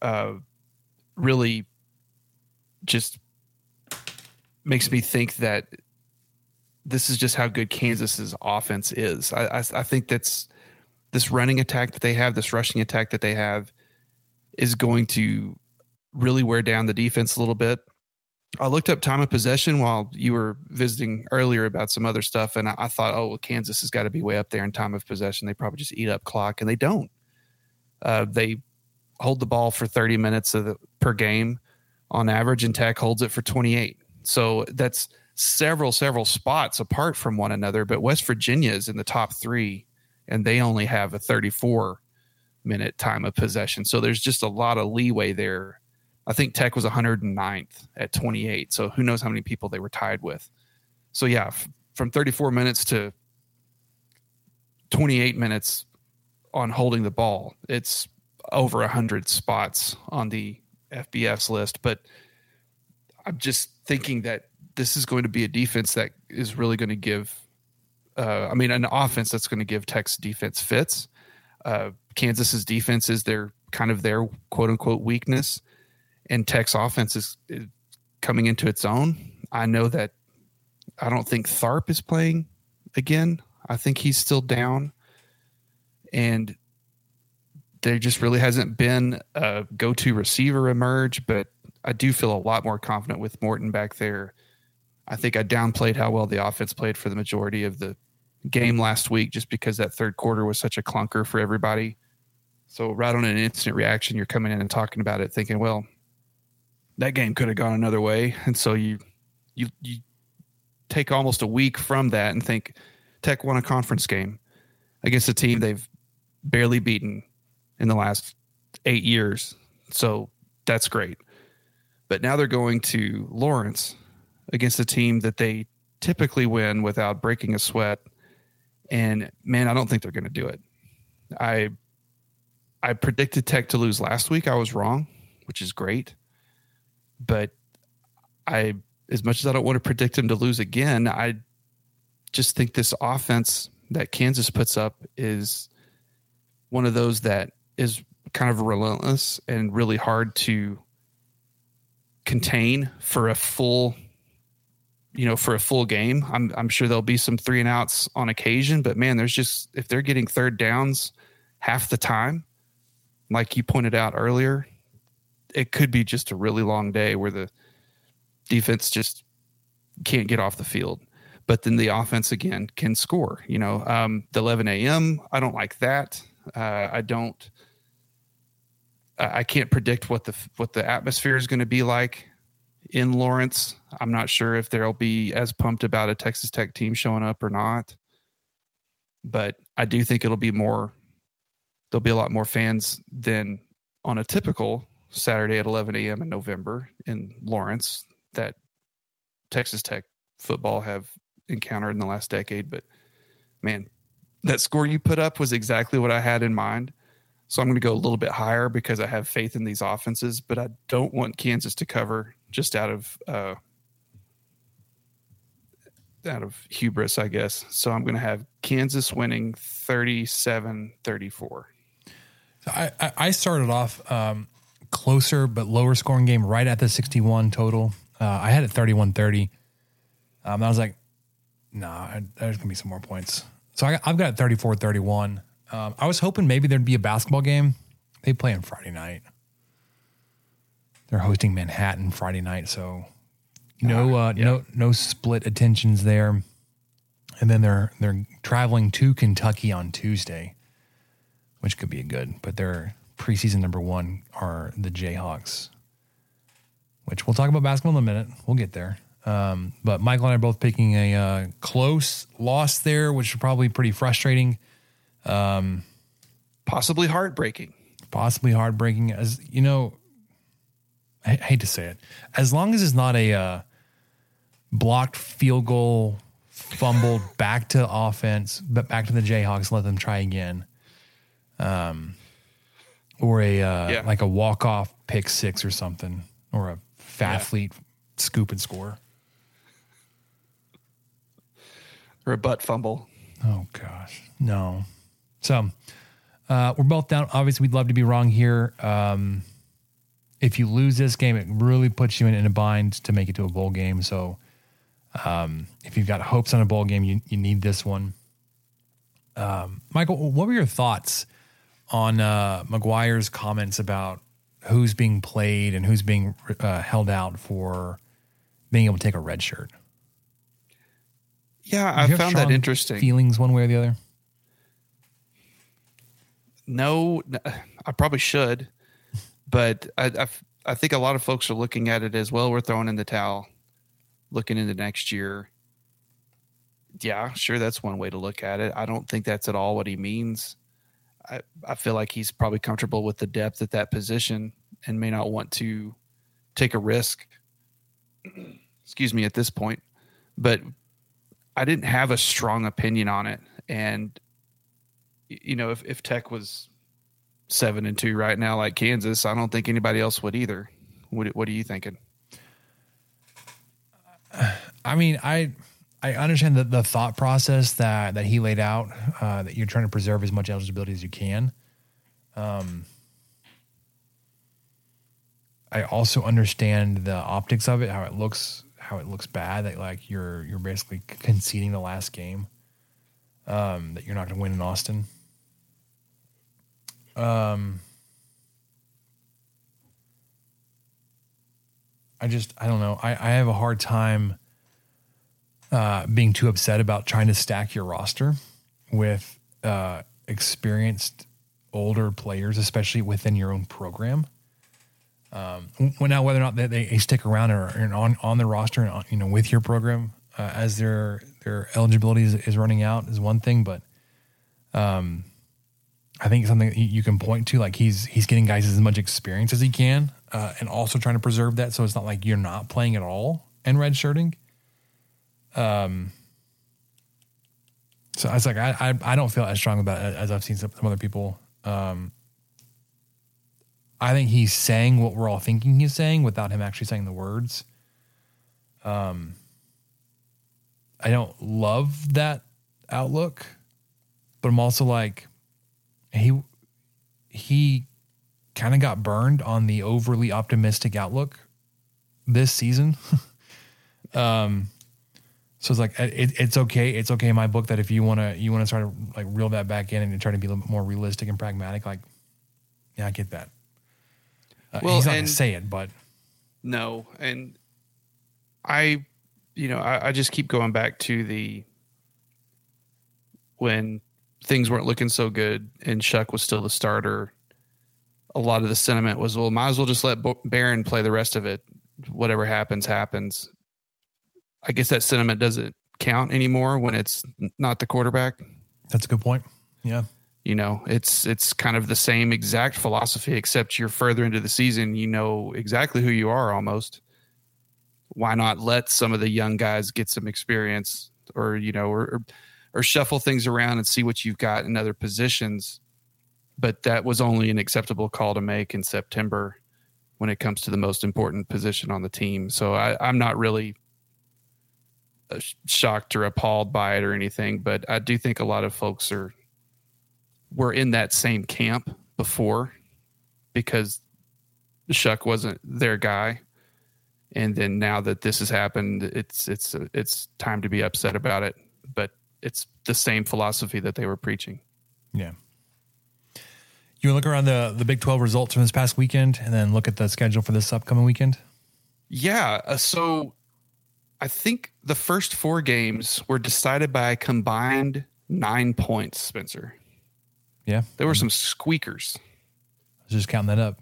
uh, really, just makes me think that this is just how good Kansas's offense is. I, I, I think that's this running attack that they have, this rushing attack that they have, is going to really wear down the defense a little bit. I looked up time of possession while you were visiting earlier about some other stuff, and I, I thought, oh, well, Kansas has got to be way up there in time of possession. They probably just eat up clock, and they don't. Uh, they hold the ball for 30 minutes the, per game on average, and Tech holds it for 28. So that's several, several spots apart from one another. But West Virginia is in the top three, and they only have a 34 minute time of possession. So there's just a lot of leeway there. I think Tech was 109th at 28. So who knows how many people they were tied with. So yeah, f- from 34 minutes to 28 minutes on holding the ball, it's over 100 spots on the FBS list. But I'm just thinking that this is going to be a defense that is really going to give. Uh, I mean, an offense that's going to give Tech's defense fits. Uh, Kansas's defense is their kind of their quote unquote weakness, and Tech's offense is, coming into its own. I know that I don't think Tharp is playing again. I think he's still down, and there just really hasn't been a go-to receiver emerge. But I do feel a lot more confident with Morton back there. I think I downplayed how well the offense played for the majority of the game last week just because that third quarter was such a clunker for everybody. So right on an instant reaction, you're coming in and talking about it, thinking, well, that game could have gone another way. And so you you you take almost a week from that and think Tech won a conference game against a team they've barely beaten in the last eight years. So that's great. But now they're going to Lawrence against a team that they typically win without breaking a sweat. And man, I don't think they're going to do it. I I predicted Tech to lose last week. I was wrong, which is great. But I as much as I don't want to predict them to lose again, I just think this offense that Kansas puts up is one of those that is kind of relentless and really hard to contain for a full you know for a full game i'm i'm sure there'll be some three and outs on occasion but man there's just if they're getting third downs half the time like you pointed out earlier it could be just a really long day where the defense just can't get off the field. But then the offense again can score you know um, the 11 a.m i don't like that. Uh, i don't I can't predict what the what the atmosphere is going to be like in Lawrence. I'm not sure if they'll be as pumped about a Texas Tech team showing up or not. But I do think it'll be more there'll be a lot more fans than on a typical Saturday at 11 a.m. in November in Lawrence that Texas Tech football have encountered in the last decade. But man, that score you put up was exactly what I had in mind. So I'm going to go a little bit higher because I have faith in these offenses, but I don't want Kansas to cover just out of uh, out of hubris, I guess. So I'm going to have Kansas winning 37-34. I, I started off um, closer but lower scoring game right at the 61 total. Uh, I had it 31 30. Um, I was like, nah, there's going to be some more points. So I, have got 34 31. Um, I was hoping maybe there'd be a basketball game. They play on Friday night. They're hosting Manhattan Friday night, so no, uh, yeah. no, no split attentions there. And then they're they're traveling to Kentucky on Tuesday, which could be good. But their preseason number one are the Jayhawks, which we'll talk about basketball in a minute. We'll get there. Um, but Michael and I are both picking a uh, close loss there, which is probably pretty frustrating. Um, possibly heartbreaking. Possibly heartbreaking. As you know, I, hate to say it. As long as it's not a uh, blocked field goal fumbled back to offense, but back to the Jayhawks, let them try again. Um, or a uh, Yeah. like a walk off pick six or something, or a fat Yeah. fleet scoop and score. Or a butt fumble. Oh gosh, no. So uh, we're both down. Obviously, we'd love to be wrong here. Um, if you lose this game, it really puts you in, in a bind to make it to a bowl game. So um, if you've got hopes on a bowl game, you, you need this one. Um, Michael, what were your thoughts on uh, McGuire's comments about who's being played and who's being uh, held out for being able to take a red shirt? Yeah, I found that interesting. Feelings one way or the other. No, I probably should, but I, I think a lot of folks are looking at it as well. We're throwing in the towel, looking into next year. Yeah, sure, that's one way to look at it. I don't think that's at all what he means. I I feel like he's probably comfortable with the depth at that position and may not want to take a risk. Excuse me, at this point, but I didn't have a strong opinion on it, and you know, if, if Tech was seven and two right now, like Kansas, I don't think anybody else would either. What, what are you thinking? I mean, I I understand the, the thought process that that he laid out. Uh, that you're trying to preserve as much eligibility as you can. Um, I also understand the optics of it, how it looks, how it looks bad. That like you're you're basically conceding the last game. Um, that you're not going to win in Austin. Um, I just I don't know. I, I have a hard time uh, being too upset about trying to stack your roster with uh, experienced older players, especially within your own program. Um, now whether or not they, they stick around or, or on on the roster and on, you know with your program uh, as their their eligibility is, is running out is one thing, but um, I think something you- can point to like he's he's getting guys as much experience as he can, uh, and also trying to preserve that so it's not like you're not playing at all and redshirting. Um, so I was like, I, I I don't feel as strong about it as I've seen some, some other people. Um, I think he's saying what we're all thinking he's saying without him actually saying the words. Um, I don't love that outlook, but I'm also like, he he kind of got burned on the overly optimistic outlook this season. um, so it's like it, it's okay. It's okay in my book that if you want to you want to try to like reel that back in and try to be a little bit more realistic and pragmatic, like yeah, I get that. Uh, Well, he's not gonna say it, but No, and I, you know, I, I just keep going back to the when things weren't looking so good and Shough was still the starter. A lot of the sentiment was, well, might as well just let Behren play the rest of it. Whatever happens, happens. I guess that sentiment doesn't count anymore when it's not the quarterback. that's a good point. Yeah, You know, it's it's kind of the same exact philosophy, except you're further into the season. You know exactly who you are almost. Why not let some of the young guys get some experience, or you know, or or, or shuffle things around and see what you've got in other positions. But that was only an acceptable call to make in September when it comes to the most important position on the team. So I, I'm not really uh, shocked or appalled by it or anything, but I do think a lot of folks are were in that same camp before because Shough wasn't their guy. And then now that this has happened, it's it's it's time to be upset about it. But it's the same philosophy that they were preaching. yeah. You look around the the Big Twelve results from this past weekend, and then look at the schedule for this upcoming weekend. Yeah. uh, So I think the first four games were decided by a combined nine points, Spencer. Yeah, There were some squeakers. I was just counting that up.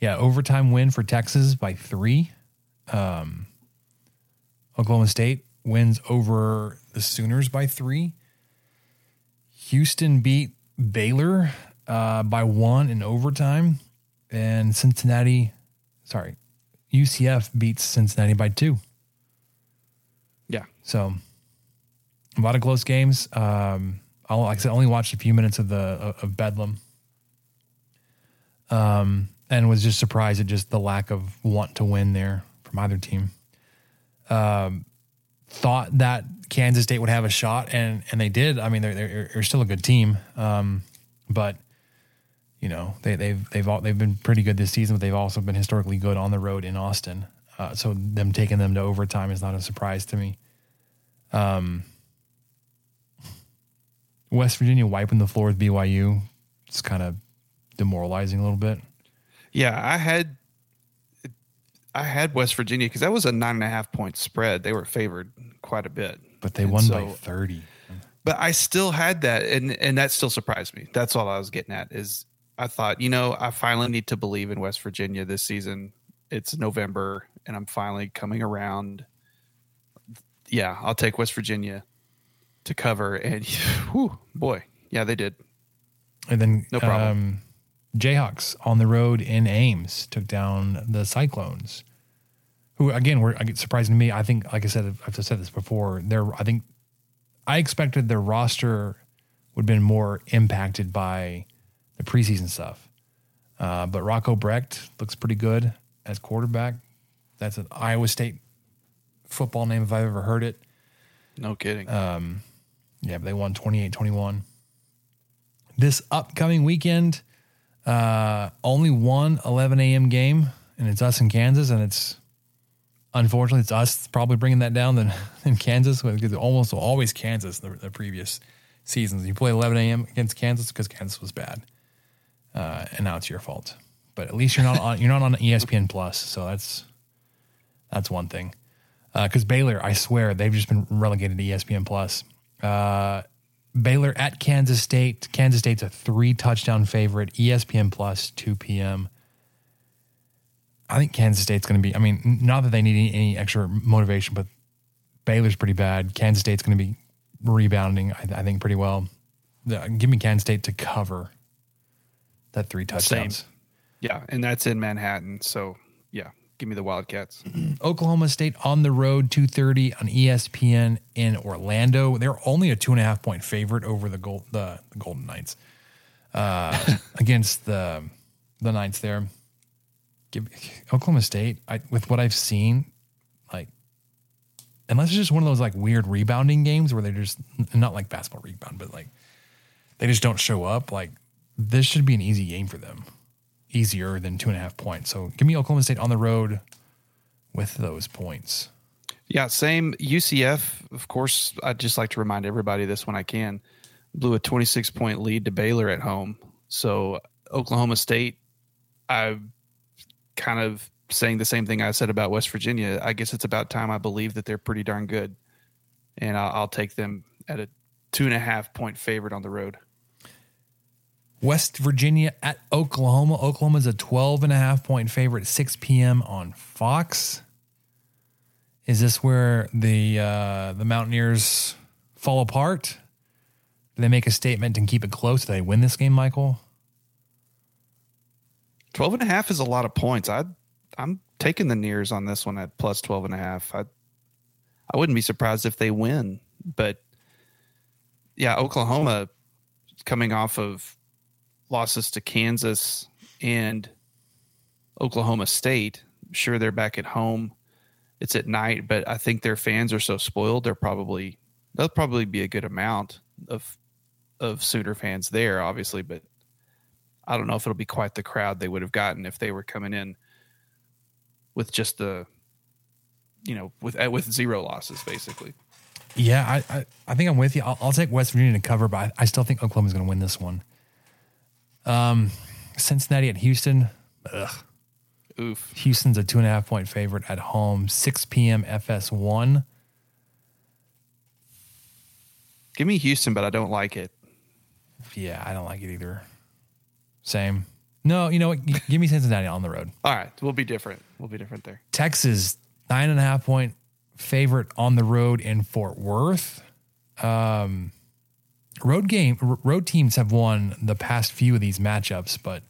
Yeah, overtime win for Texas by three. Um, Oklahoma State wins over the Sooners by three. Houston beat Baylor uh, by one in overtime, and Cincinnati, sorry, UCF beats Cincinnati by two. Yeah. So a lot of close games. Um, I like I said, only watched a few minutes of the of Bedlam. Um, and was just surprised at just the lack of want to win there from either team. Um, thought that Kansas State would have a shot, and and they did. I mean, they're they're, they're still a good team, um, but you know they they've they've all, they've been pretty good this season, but they've also been historically good on the road in Austin. Uh, so them taking them to overtime is not a surprise to me. Um, West Virginia wiping the floor with BYU. It's kind of demoralizing a little bit. Yeah, I had I had West Virginia because that was a nine and a half point spread. They were favored quite a bit, but they and won so, by thirty. But I still had that, and and that still surprised me. That's all I was getting at. Is I thought, you know, I finally need to believe in West Virginia this season. It's November, and I'm finally coming around. Yeah, I'll take West Virginia to cover, and whew, boy, yeah, they did. And then no problem. Um, Jayhawks on the road in Ames took down the Cyclones, who again were surprising to me. I think, like I said, I've said this before. They're, I think, I expected their roster would have been more impacted by the preseason stuff. Uh, but Rocco Becht looks pretty good as quarterback. That's an Iowa State football name if I've ever heard it. No kidding. Um, yeah, but they won 28 21. This upcoming weekend, uh, only one 11 a.m. game, and it's us in Kansas, and it's unfortunately it's us probably bringing that down than in Kansas because almost always Kansas the, the, previous seasons. You play 11 a.m. against Kansas because Kansas was bad, uh, and now it's your fault. But at least you're not on you're not on ESPN Plus, so that's that's one thing. Because uh, Baylor, I swear, they've just been relegated to ESPN Plus. Uh, Baylor at Kansas State. Kansas State's a three touchdown favorite. ESPN Plus, 2 p.m. I think Kansas State's going to be, I mean, not that they need any, any, extra motivation, but Baylor's pretty bad. Kansas State's going to be rebounding, I, I, think, pretty well. Give me Kansas State to cover that three touchdowns. Same. Yeah. And that's in Manhattan. So, yeah, Give me the Wildcats. Oklahoma State on the road, two thirty on ESPN in Orlando. They're only a two and a half point favorite over the gold the, the Golden Knights uh, against the the Knights. There, give Oklahoma State. I, with what I've seen, like unless it's just one of those like weird rebounding games where they're just not like basketball rebound, but like they just don't show up. Like this should be an easy game for them easier than two and a half points. So give me Oklahoma State on the road with those points. Yeah, same UCF. Of course, I'd just like to remind everybody this when I can. Blew a 26 point lead to Baylor at home. So Oklahoma State, I'm kind of saying the same thing I said about West Virginia. I guess it's about time I believe that they're pretty darn good. And I'll, I'll take them at a two and a half point favorite on the road. West Virginia at Oklahoma. Oklahoma is a 12 and a half point favorite at 6 p.m. on Fox. Is this where the uh, the Mountaineers fall apart? Do they make a statement and keep it close? Do they win this game, Michael? 12 and a half is a lot of points. I I'm taking the Nears on this one at plus 12 and a half. I I wouldn't be surprised if they win, but yeah, Oklahoma coming off of losses to Kansas and Oklahoma State. Sure, they're back at home. It's at night, but I think their fans are so spoiled. They're probably there'll probably be a good amount of of Sooner fans there, obviously, but I don't know if it'll be quite the crowd they would have gotten if they were coming in with just the you know with with zero losses basically. Yeah, I I, I think I'm with you. I'll, I'll, take West Virginia to cover, but I, I still think Oklahoma's going to win this one. Um, Cincinnati at Houston. Ugh. Oof. Houston's a two and a half point favorite at home. 6 p.m. FS1. Give me Houston, but I don't like it. Yeah, I don't like it either. Same. No, you know what? Give me Cincinnati on the road. All right. We'll be different. We'll be different there. Texas, nine and a half point favorite on the road in Fort Worth. Um, road game road teams have won the past few of these matchups, but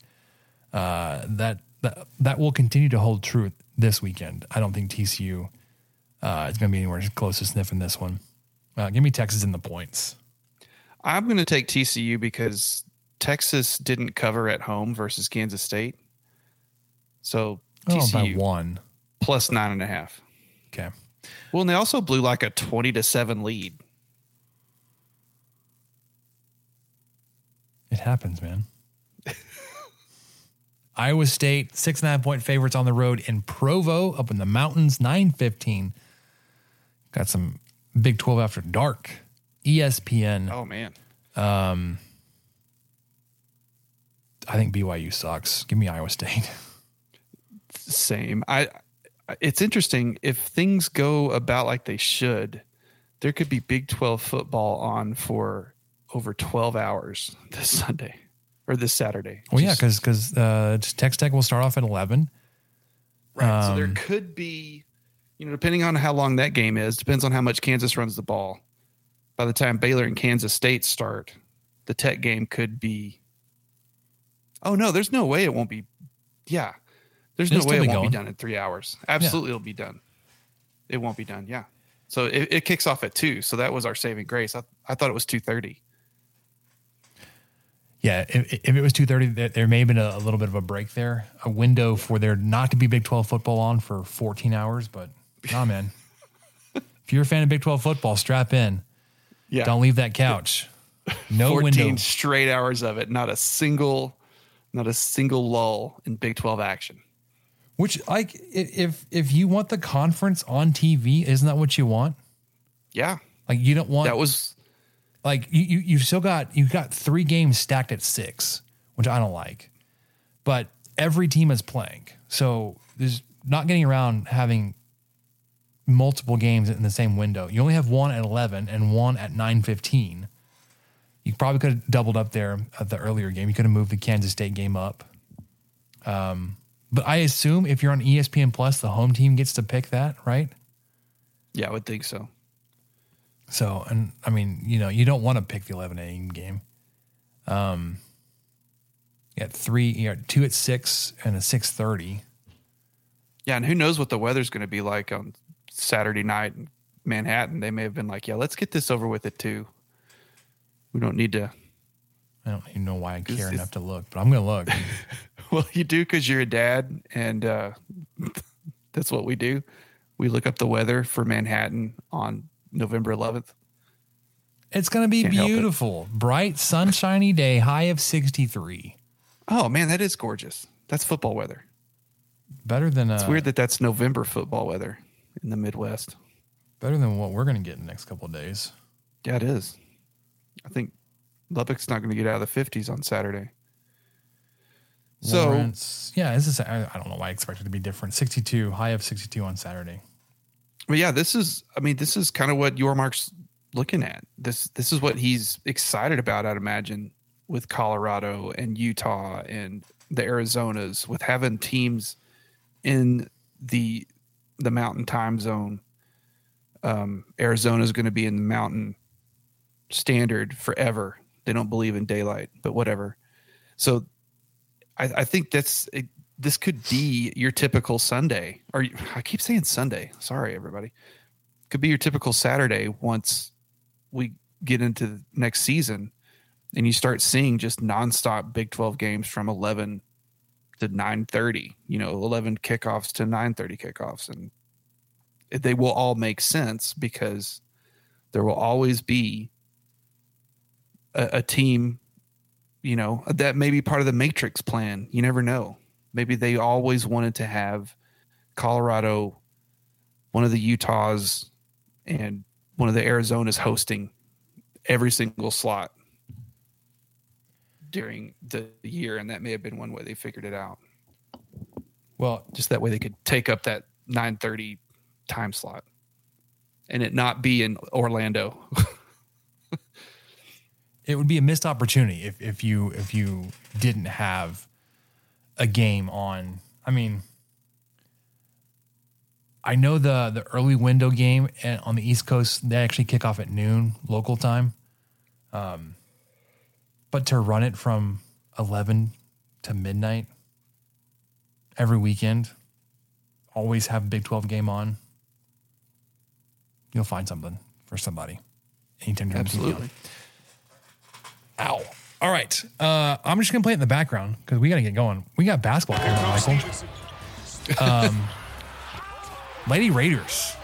uh, that, that that will continue to hold true this weekend. I don't think TCU uh, is going to be anywhere close to sniffing this one. Uh, give me Texas in the points. I'm going to take TCU because Texas didn't cover at home versus Kansas State. So Oh, by TCU one. plus nine and a half. Okay. Well, and they also blew like a 20 to 7 lead. It happens, man. Iowa State, six and a half point favorites on the road in Provo, up in the mountains, 915. Got some Big 12 after dark. ESPN. Oh, man. Um I think BYU sucks. Give me Iowa State. Same. I. It's interesting if things go about like they should. There could be Big 12 football on for over 12 hours this Sunday or this Saturday. Well, yeah, because because uh, Tex Tech will start off at 11. Right. so there Um, could be, you know, depending on how long that game is, depends on how much Kansas runs the ball. By the time Baylor and Kansas State start, the Tech game could be. Oh no, there's no way it won't be. Yeah, there's no way it won't going. be done in three hours. Absolutely, it'll be done. It won't be done. Yeah. So it, it kicks off at two. So that was our saving grace. I, I thought it was two thirty. Yeah, if, if it was 2.30, there, there may have been a, a little bit of a break there, a window for there not to be Big 12 football on for 14 hours. But nah, man. if you're a fan of Big 12 football, strap in. Yeah. Don't leave that couch. No 14 window. straight hours of it. Not a single, not a single lull in Big Twelve action. Which, like, if if you want the conference on TV, isn't that what you want? Yeah. Like, you don't want That was like you you you've still got you've got three games stacked at six, which I don't like. But every team is playing, so there's not getting around having multiple games in the same window. You only have one at eleven and one at nine fifteen. You probably could have doubled up there at the earlier game. You could have moved the Kansas State game up. Um, but I assume if you're on ESPN Plus, the home team gets to pick that, right? Yeah, I would think so. So, and I mean, you know, you don't want to pick the 11 a.m. game. Um, you got three, you got two at six and a 6:30. Yeah, and who knows what the weather's going to be like on Saturday night in Manhattan? They may have been like, "Yeah, let's get this over with it too. We don't need to." I don't even know why I care enough to look, but I'm gonna look. Well, you do because you're a dad, and uh, that's what we do. We look up the weather for Manhattan on November 11th. it's gonna be Can't beautiful, bright, sunshiny day, high of 63. Oh man, that is gorgeous. That's football weather. Better than uh, It's weird that that's November football weather in the Midwest. better than what we're gonna get in the next couple of days. Yeah, it is. I think Lubbock's not going to get out of the 50s on Saturday. So Lawrence, yeah, this is. I, I don't know why I expect it to be different. 62, high of 62 on Saturday. But yeah, this is I mean, this is kind of what Yormark's looking at. This this is what he's excited about, I'd imagine, with Colorado and Utah and the Arizonas, with having teams in the the mountain time zone. Um, Arizona is going to be in the mountain standard forever. They don't believe in daylight, but whatever. So I, I think that's it, this could be your typical Sunday, or I keep saying Sunday. Sorry, everybody. Could be your typical Saturday once we get into the next season, and you start seeing just nonstop Big Twelve games from eleven to nine thirty. You know, eleven kickoffs to nine thirty kickoffs, and they will all make sense because there will always be a, a team you know that may be part of the matrix plan you never know maybe they always wanted to have colorado one of the utahs and one of the arizonas hosting every single slot during the year and that may have been one way they figured it out. Well, just that way they could take up that 930 time slot and it not be in orlando. It would be a missed opportunity if, if you if you didn't have a game on. I mean, I know the the early window game on the East Coast they actually kick off at noon local time, um, but to run it from eleven to midnight every weekend, always have a Big Twelve game on. You'll find something for somebody. anytime during the season. Absolutely. Ow. All right. Uh, I'm just gonna play it in the background because we gotta get going. We got basketball up, Michael. Um, Lady Raiders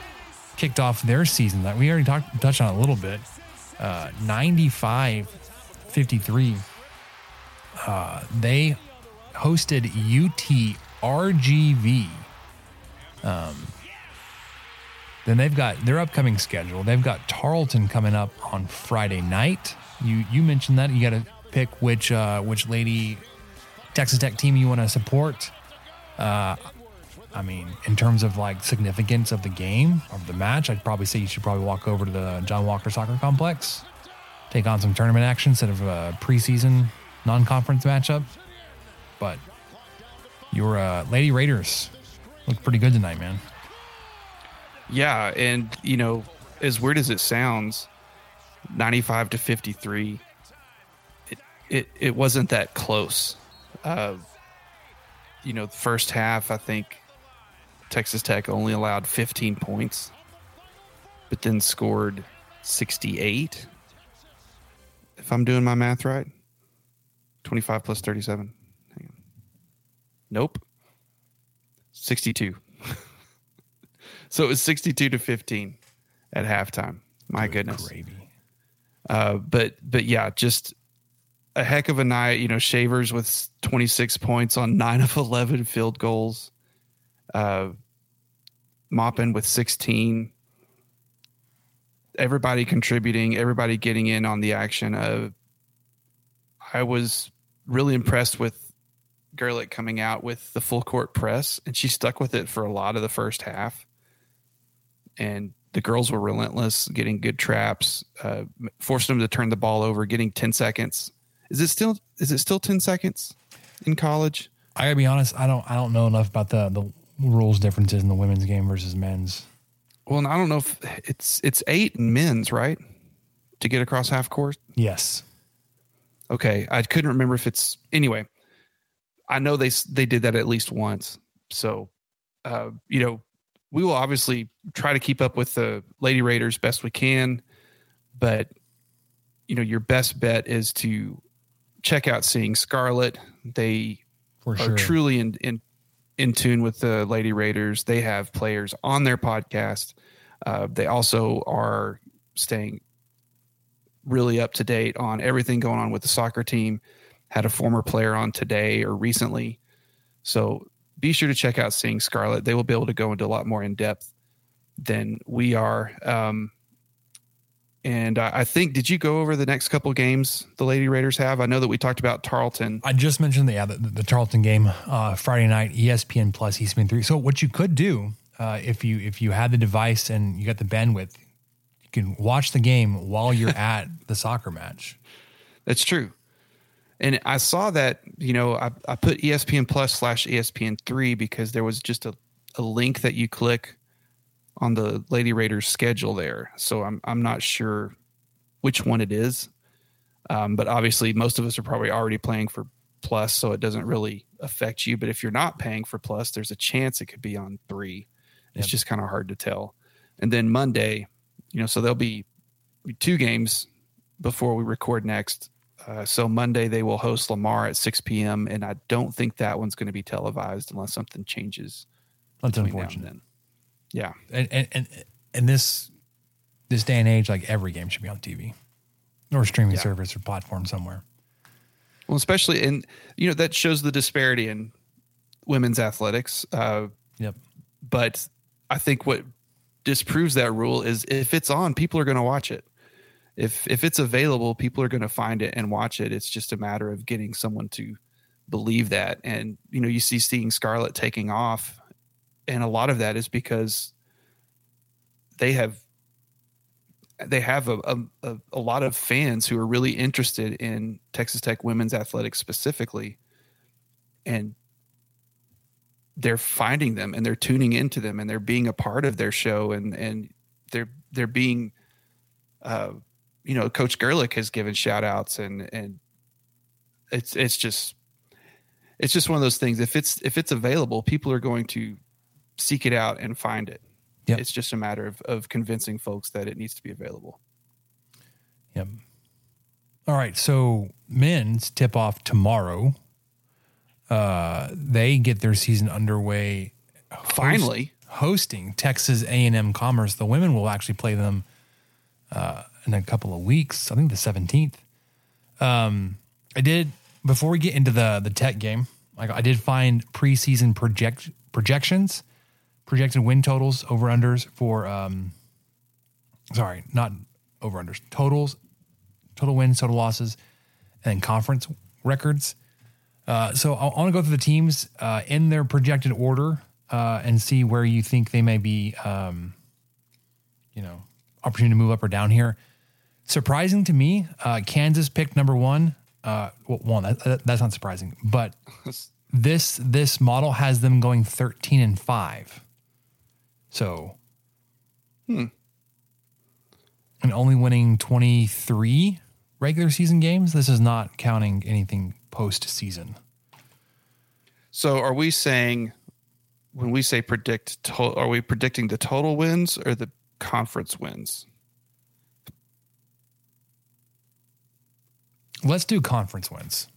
kicked off their season that we already talked touched on a little bit. Uh, 95 53. Uh, they hosted UT RGV. Um, then they've got their upcoming schedule. They've got Tarleton coming up on Friday night. You you mentioned that you got to pick which uh, which lady Texas Tech team you want to support. Uh, I mean, in terms of like significance of the game of the match, I'd probably say you should probably walk over to the John Walker Soccer Complex, take on some tournament action instead of a preseason non-conference matchup. But your uh, Lady Raiders look pretty good tonight, man. Yeah, and you know, as weird as it sounds, 95 to 53 it it, wasn't that close. Uh you know, the first half I think Texas Tech only allowed 15 points but then scored 68 if I'm doing my math right. 25 plus 37. Hang on. Nope. 62. so it was 62 to 15 at halftime. My goodness. Gravy. Uh, but but yeah, just a heck of a night. You know, Shavers with 26 points on nine of 11 field goals. Uh, Maupin with 16. Everybody contributing, everybody getting in on the action. Uh, I was really impressed with Gerlich coming out with the full court press, and she stuck with it for a lot of the first half. And the girls were relentless, getting good traps, uh, forced them to turn the ball over, getting 10 seconds. Is it still is it still 10 seconds in college? I gotta be honest. I don't. I don't know enough about the the rules differences in the women's game versus men's. Well, and I don't know if it's it's eight in men's, right? To get across half court. Yes. Okay, I couldn't remember if it's anyway. I know they they did that at least once. So, uh, you know, we will obviously try to keep up with the Lady Raiders best we can, but you know, your best bet is to check out Seeing Scarlet. They For are sure. truly in, in in tune with the Lady Raiders. They have players on their podcast. Uh, they also are staying really up to date on everything going on with the soccer team. Had a former player on today or recently, so be sure to check out Seeing Scarlet. They will be able to go into a lot more in depth than we are. Um, and I, I think, did you go over the next couple games the Lady Raiders have? I know that we talked about Tarleton. I just mentioned the, yeah, the, the Tarleton game uh, Friday night, ESPN Plus, ESPN three. So what you could do uh, if you if you had the device and you got the bandwidth, you can watch the game while you're at the soccer match. That's true. And I saw that, you know, I, I put ESPN Plus slash ESPN three because there was just a, a link that you click on the Lady Raiders schedule there. So I'm I'm not sure which one it is. Um, but obviously most of us are probably already playing for plus, so it doesn't really affect you. But if you're not paying for plus, there's a chance it could be on three. It's Yep. just kind of hard to tell. And then Monday, you know, so there'll be two games before we record next. Uh, so Monday they will host Lamar at 6 p.m. and I don't think that one's going to be televised unless something changes. That's between now and unfortunate. Yeah, And and and in this this day and age, like every game should be on TV or streaming Yeah. service or platform somewhere. well, especially and you know that shows the disparity in women's athletics. Uh, Yep. but I think what disproves that rule is if it's on, people are going to watch it. If if it's available, people are going to find it and watch it. It's just a matter of getting someone to believe that. And you know, you see seeing Scarlet taking off, and a lot of that is because they have they have a, a, a, lot of fans who are really interested in Texas Tech women's athletics specifically, and they're finding them and they're tuning into them and they're being a part of their show and and they're they're being uh you know coach Gerlich has given shout outs and and it's it's just it's just one of those things. If it's if it's available people are going to seek it out and find it Yep. it's just a matter of of convincing folks that it needs to be available Yep. All right. So men's tip off tomorrow. Uh, they get their season underway. host- Finally. hosting Texas A and M Commerce. The women will actually play them uh, in a couple of weeks. I think the seventeenth. Um, I did before we get into the the Tech game. Like I did find preseason project projections, projected win totals, over unders for. Um, sorry, not over unders. Totals, total wins, total losses, and conference records. Uh, so I, want to go through the teams uh, in their projected order uh, and see where you think they may be, um, you know, opportunity to move up or down here. Surprising to me, uh, Kansas picked number one. Uh, well, one that, that- that's not surprising, but this this model has them going thirteen and five. So, hmm. and only winning twenty three regular season games. This is not counting anything postseason. So are we saying when we say predict to, are we predicting the total wins or the conference wins? Let's do conference wins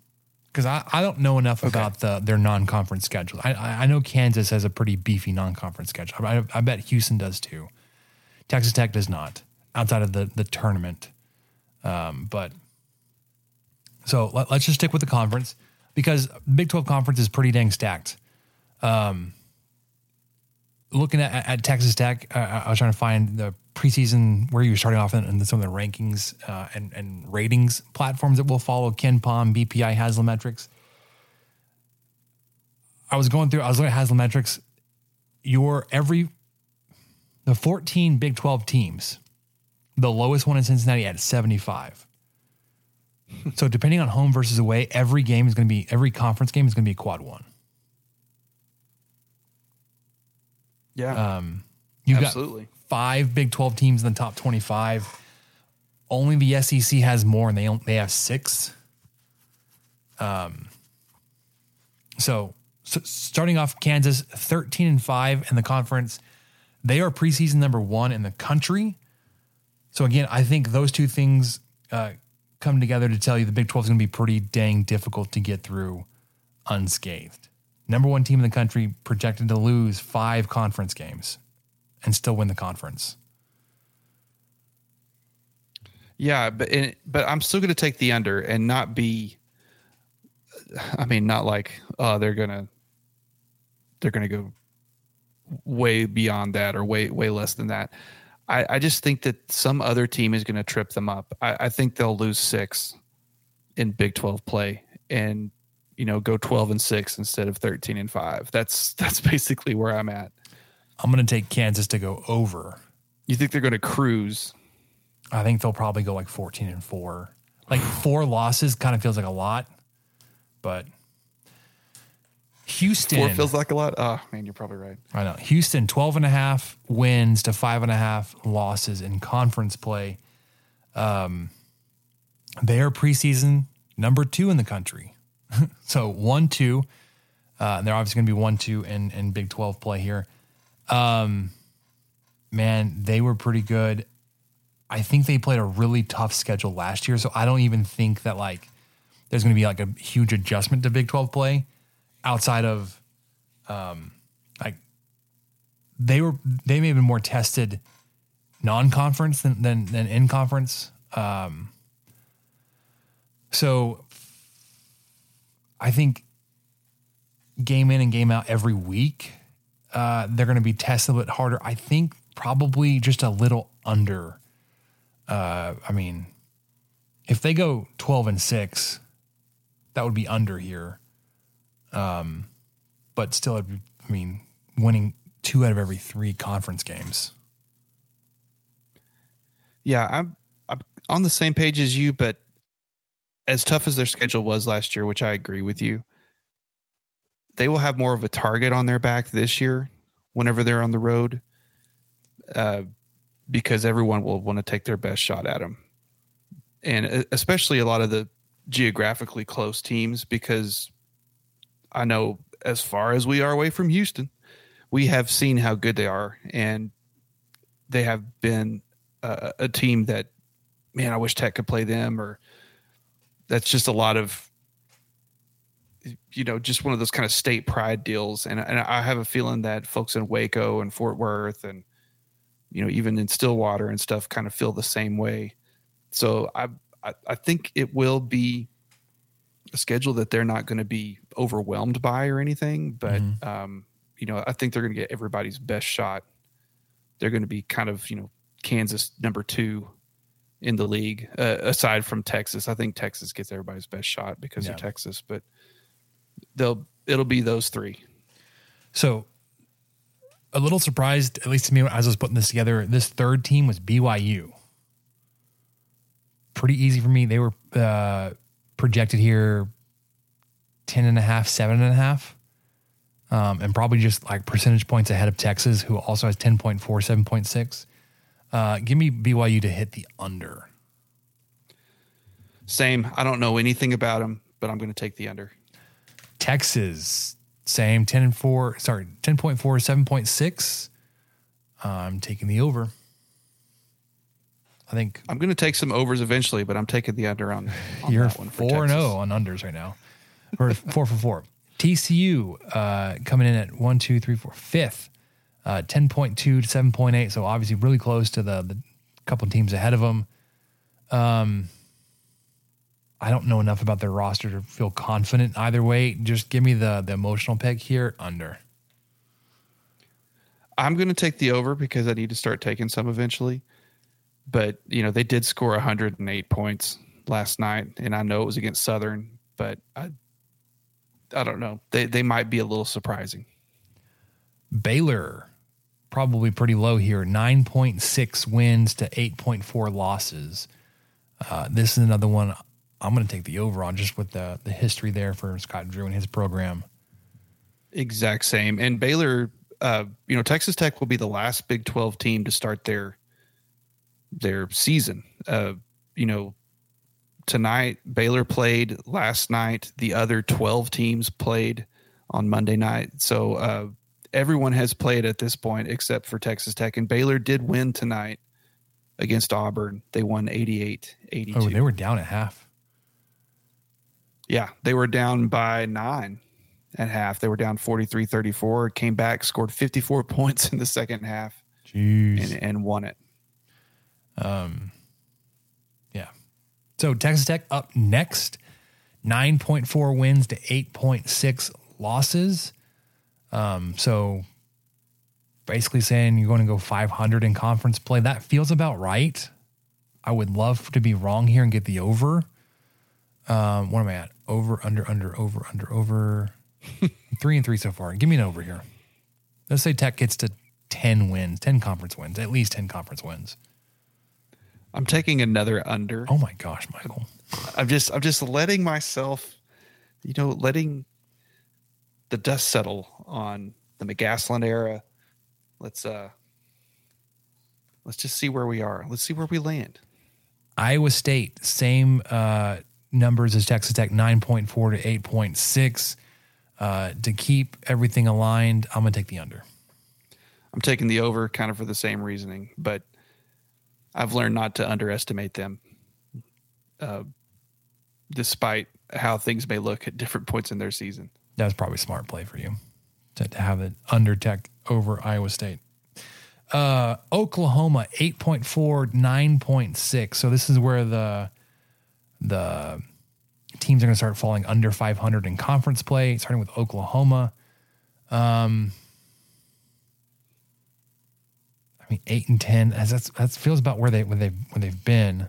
because I, I don't know enough about the their non conference schedule. I, I I know Kansas has a pretty beefy non conference schedule. I, I bet Houston does too. Texas Tech does not outside of the the tournament. Um, but so let, us just stick with the conference because Big Twelve conference is pretty dang stacked. Um, looking at, at Texas Tech, uh, I was trying to find the preseason where you're starting off in, in some of the rankings uh, and, and ratings platforms that will follow KenPom, BPI, Haslametrics. I was going through, I was looking at Haslametrics. Your every, the 14 Big 12 teams, the lowest one in Cincinnati at 75. so depending on home versus away, every game is going to be, every conference game is going to be a quad one. Yeah. You've Absolutely. got five Big 12 teams in the top 25. Only the SEC has more, and they they have six. Um, so, so starting off, Kansas 13 and five in the conference. They are preseason number one in the country. So again, I think those two things uh, come together to tell you the Big 12 is going to be pretty dang difficult to get through unscathed. Number one team in the country projected to lose five conference games and still win the conference. Yeah, but but I'm still going to take the under and not be. I mean, not like oh they're gonna they're gonna go way beyond that or way way less than that. I, I just think that some other team is going to trip them up. I, I think they'll lose six in Big Twelve play and you know go twelve and six instead of thirteen and five. That's that's basically where I'm at. I'm going to take Kansas to go over. You think they're going to cruise? I think they'll probably go like 14 and 4. Like four losses kind of feels like a lot, but Houston. Four feels like a lot. Oh man, you're probably right. I know. Houston, 12 and a half wins to five and a half losses in conference play. Um, they are preseason number two in the country. so one, two. Uh, and they're obviously going to be one, two in, in Big 12 play here. Um, man, they were pretty good. I think they played a really tough schedule last year. So I don't even think that like there's going to be like a huge adjustment to Big 12 play outside of um, like they were they may have been more tested non-conference than than, than in conference. Um, so I think game in and game out every week, uh, they're going to be tested a bit harder. I think probably just a little under. Uh, I mean, if they go twelve and six, that would be under here. Um, but still, be, I mean, winning two out of every three conference games. Yeah, I'm I'm on the same page as you, but as tough as their schedule was last year, which I agree with you, they will have more of a target on their back this year whenever they're on the road, uh, because everyone will want to take their best shot at them, and uh, especially a lot of the geographically close teams, because I know as far as we are away from Houston, we have seen how good they are, and they have been uh, a team that man, I wish Tech could play them, or that's just a lot of you know just one of those kind of state pride deals. And and I have a feeling that folks in Waco and Fort Worth and you know even in Stillwater and stuff kind of feel the same way. So I I, I think it will be a schedule that they're not going to be overwhelmed by or anything, but Mhm. um, you know I think they're going to get everybody's best shot. They're going to be kind of you know Kansas number two in the league, uh, aside from Texas. I think Texas gets everybody's best shot because Yeah. they're Texas, but they'll it'll be those three. So a little surprised, at least to me, as I was putting this together. This third team was BYU. Pretty easy for me. They were uh, projected here 10 and a half, seven and a half. Um, and probably just like percentage points ahead of Texas, who also has 10.4, 7.6. Uh, give me BYU to hit the under. Same. I don't know anything about them, but I'm going to take the under. Texas, same 10 and 4, sorry, 10.4, 7.6. I'm taking the over. I think I'm going to take some overs eventually, but I'm taking the under on. on you're that one four and zero on unders right now, or four for four. TCU uh, coming in at one, two, three, four, fifth, uh, ten point two to seven point eight. So obviously really close to the the couple teams ahead of them. Um, I don't know enough about their roster to feel confident either way. Just give me the the emotional pick here under. I'm going to take the over because I need to start taking some eventually. But you know they did score 108 points last night, and I know it was against Southern, but I, I don't know. They they might be a little surprising. Baylor, probably pretty low here, 9.6 wins to 8.4 losses. Uh, this is another one I'm going to take the over on just with the, the history there for Scott Drew and his program. Exact same. And Baylor, uh, you know, Texas Tech will be the last Big 12 team to start their their season. Uh, you know, tonight Baylor played last night. The other 12 teams played on Monday night. So uh, everyone has played at this point except for Texas Tech. And Baylor did win tonight against Auburn. They won 88 82. Oh, they were down at half. Yeah, they were down by nine at half. They were down 43 34, came back, scored 54 points in the second half, Jeez. and, and won it. Um, Yeah. So Texas Tech up next, 9.4 wins to 8.6 losses. Um, so basically saying you're going to go 500 in conference play. That feels about right. I would love to be wrong here and get the over. Um, what am I at? Over, under, under, over, under, over. three and three so far. Give me an over here. Let's say Tech gets to 10 wins, 10 conference wins, at least 10 conference wins. I'm taking another under. Oh my gosh, Michael. I'm just I'm just letting myself, you know, letting the dust settle on the McCasland era. Let's uh let's just see where we are. Let's see where we land. Iowa State, same uh, numbers as Texas Tech, 9.4 to 8.6. Uh, to keep everything aligned, I'm going to take the under. I'm taking the over kind of for the same reasoning, but I've learned not to underestimate them, uh, despite how things may look at different points in their season. That's probably a smart play for you to, to have it under Tech over Iowa State. Uh, Oklahoma, 8.4, 9.6. So this is where the the teams are going to start falling under 500 in conference play, starting with Oklahoma. Um, I mean, eight and ten. As that's that feels about where they where they where they've been.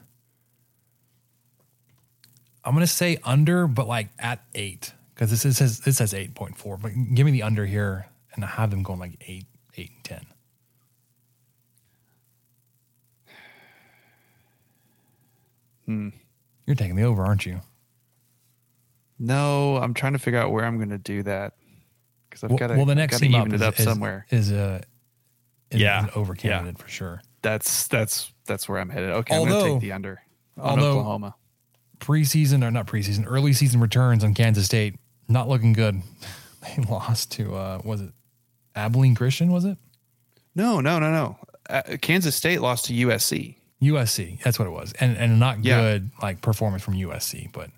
I'm gonna say under, but like at eight because this is, says this says eight point four. But give me the under here, and I have them going like eight, eight and ten. You're taking the over, aren't you? No, I'm trying to figure out where I'm going to do that because I've Well, got to. well, the next team up even is, it up is, somewhere. is a is Yeah. an over Yeah. for sure. That's that's that's where I'm headed. Okay, I'm going to take the under on although- Oklahoma. Preseason or not preseason, early season returns on Kansas State not looking good. They lost to uh, was it Abilene Christian? Was it? No, no, no, no. Uh, Kansas State lost to USC. USC. That's what it was, and and not Yeah. good like performance from USC, but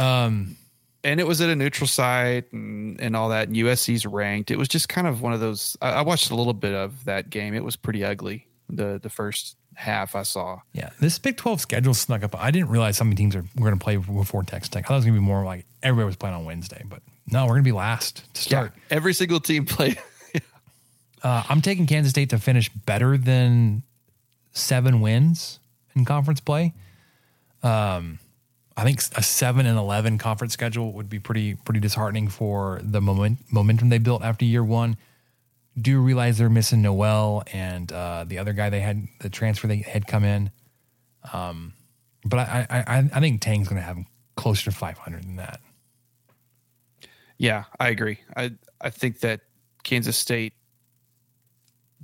um, and it was at a neutral site and, and all that. And USC's ranked. It was just kind of one of those. I, I watched a little bit of that game. It was pretty ugly. The the first half I saw. yeah, this Big Twelve schedule snuck up. I didn't realize how many teams are we're going to play before Texas Tech. I thought it was going to be more like everybody was playing on Wednesday, but no, we're going to be last to start. every single team played. Uh, I'm taking Kansas State to finish better than seven wins in conference play. Um, I think a seven and eleven conference schedule would be pretty pretty disheartening for the moment, momentum they built after year one. Do realize they're missing Nowell and uh, the other guy they had the transfer they had come in. Um, but I I, I, think Tang's going to have closer to 500 than that. Yeah, I agree. I I think that Kansas State.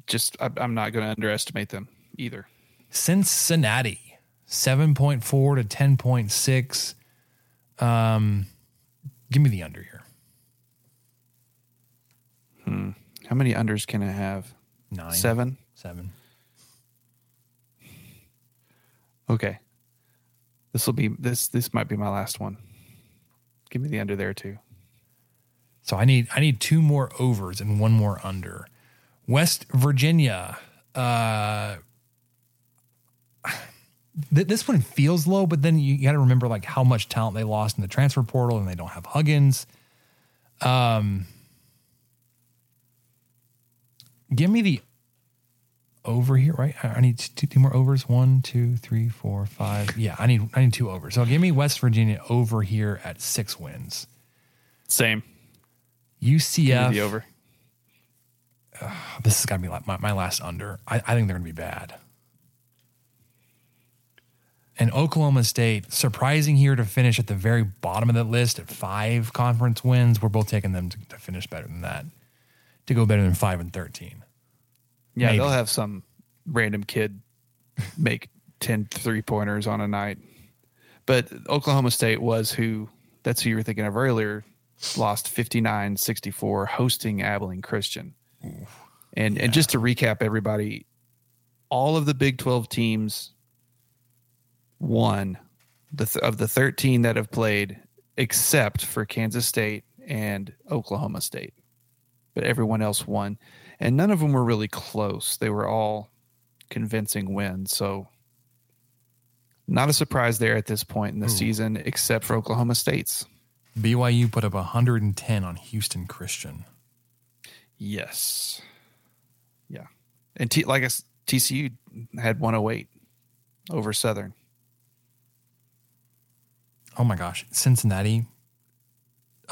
Just I, I'm not going to underestimate them either. Cincinnati, 7.4 to 10.6. Um, give me the under here. How many unders can I have? Nine. Seven. Seven. Okay. This will be this. This might be my last one. Give me the under there too. So I need I need two more overs and one more under. West Virginia. Uh, th- this one feels low, but then you got to remember like how much talent they lost in the transfer portal, and they don't have Huggins. Um, give me the over here, right? I need two, two more overs. One, two, three, four, five. Yeah, I need I need two overs. So give me West Virginia over here at six wins. Same. Give me UCF. the over. this is gonna be like my, my last under. I, I think they're gonna be bad. And Oklahoma State, surprising here to finish at the very bottom of the list at five conference wins. We're both taking them to, to finish better than that, to go better than five and thirteen. Yeah, Maybe. they'll have some random kid make 10 three pointers on a night. But Oklahoma State was who that's who you were thinking of earlier, lost 59 64 hosting Abilene Christian. And and just to recap everybody, all of the Big 12 teams th- of the 13 that have played except for Kansas State and Oklahoma State. But everyone else won and none of them were really close. They were all convincing wins. So, not a surprise there at this point in the season, except for Oklahoma State's. BYU put up 110 on Houston Christian. Yes. Yeah. And T- like I TCU had 108 over Southern. Oh my gosh, Cincinnati.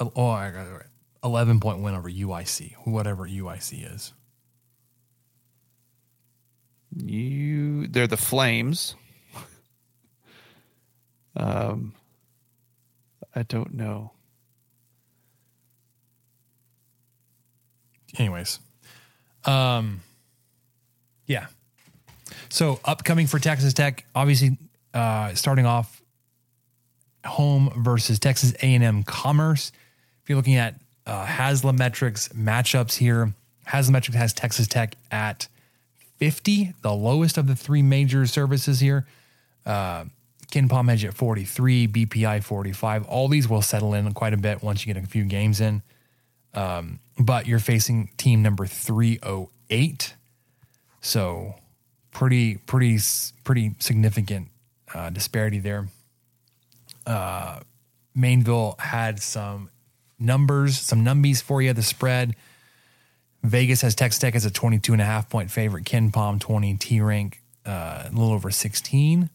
Oh, oh I got it right. 11 point win over UIC, whatever UIC is. You, they're the Flames. um, I don't know. anyways um yeah so upcoming for texas tech obviously uh starting off home versus texas a&m commerce. If you're looking at uh Haslametrics matchups here Haslametrics has texas tech at 50 the lowest of the three major services here. Uh KenPom Edge at 43, BPI 45. All these will settle in quite a bit once you get a few games in. But you're facing team number 308 so pretty pretty pretty significant uh, disparity there uh, mainville had some numbers some numbies for you the spread vegas has texas tech as a 22 and a half point favorite KenPom 20 t rank uh, a little over 16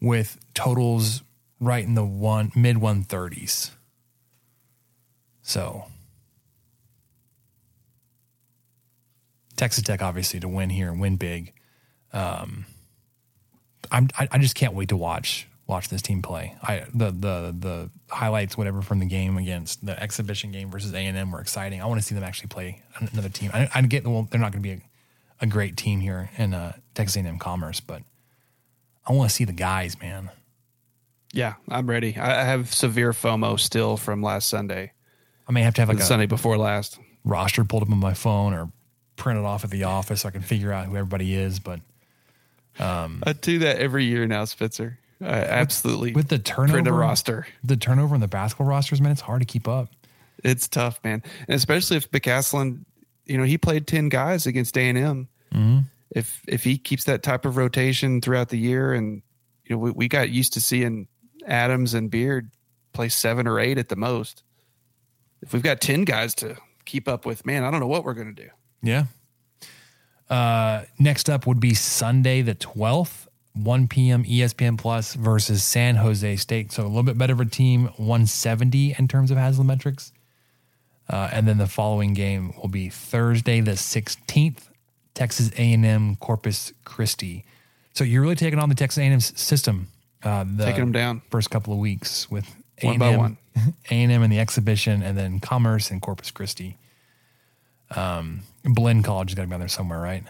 with totals right in the one mid 130s so Texas Tech obviously to win here and win big. Um, I'm I, I just can't wait to watch watch this team play. I the the the highlights whatever from the game against the exhibition game versus A and M were exciting. I want to see them actually play another team. I, I get well they're not going to be a, a great team here in uh, Texas A and M Commerce, but I want to see the guys, man. Yeah, I'm ready. I I have severe FOMO still from last Sunday, I may have to have like the a Sunday before last. roster pulled up on my phone or printed off at the office so I can figure out who everybody is, but Um, I do that every year now, Spencer. I absolutely with the turnover turnover roster. the turnover in the basketball rosters, man, it's hard to keep up. It's tough, man, and especially if McCasland, you know, he played ten guys against A and M. Mm-hmm. If if he keeps that type of rotation throughout the year, and you know, we, we got used to seeing Adams and Beard play seven or eight at the most. If we've got ten guys to keep up with, man, I don't know what we're gonna do. Yeah. Uh, next up would be Sunday the 12th, 1 p.m. ESPN Plus versus San Jose State. So a little bit better of a team, 170 in terms of Haslametrics. Uh, and then the following game will be Thursday the 16th, Texas A&M Corpus Christi. So you're really taking on the Texas A&M system. Uh, the Taking them down. first couple of weeks with One by A&M, one. A&M in the exhibition, and then Commerce and Corpus Christi. Um, Blinn College has got to be on there somewhere, right?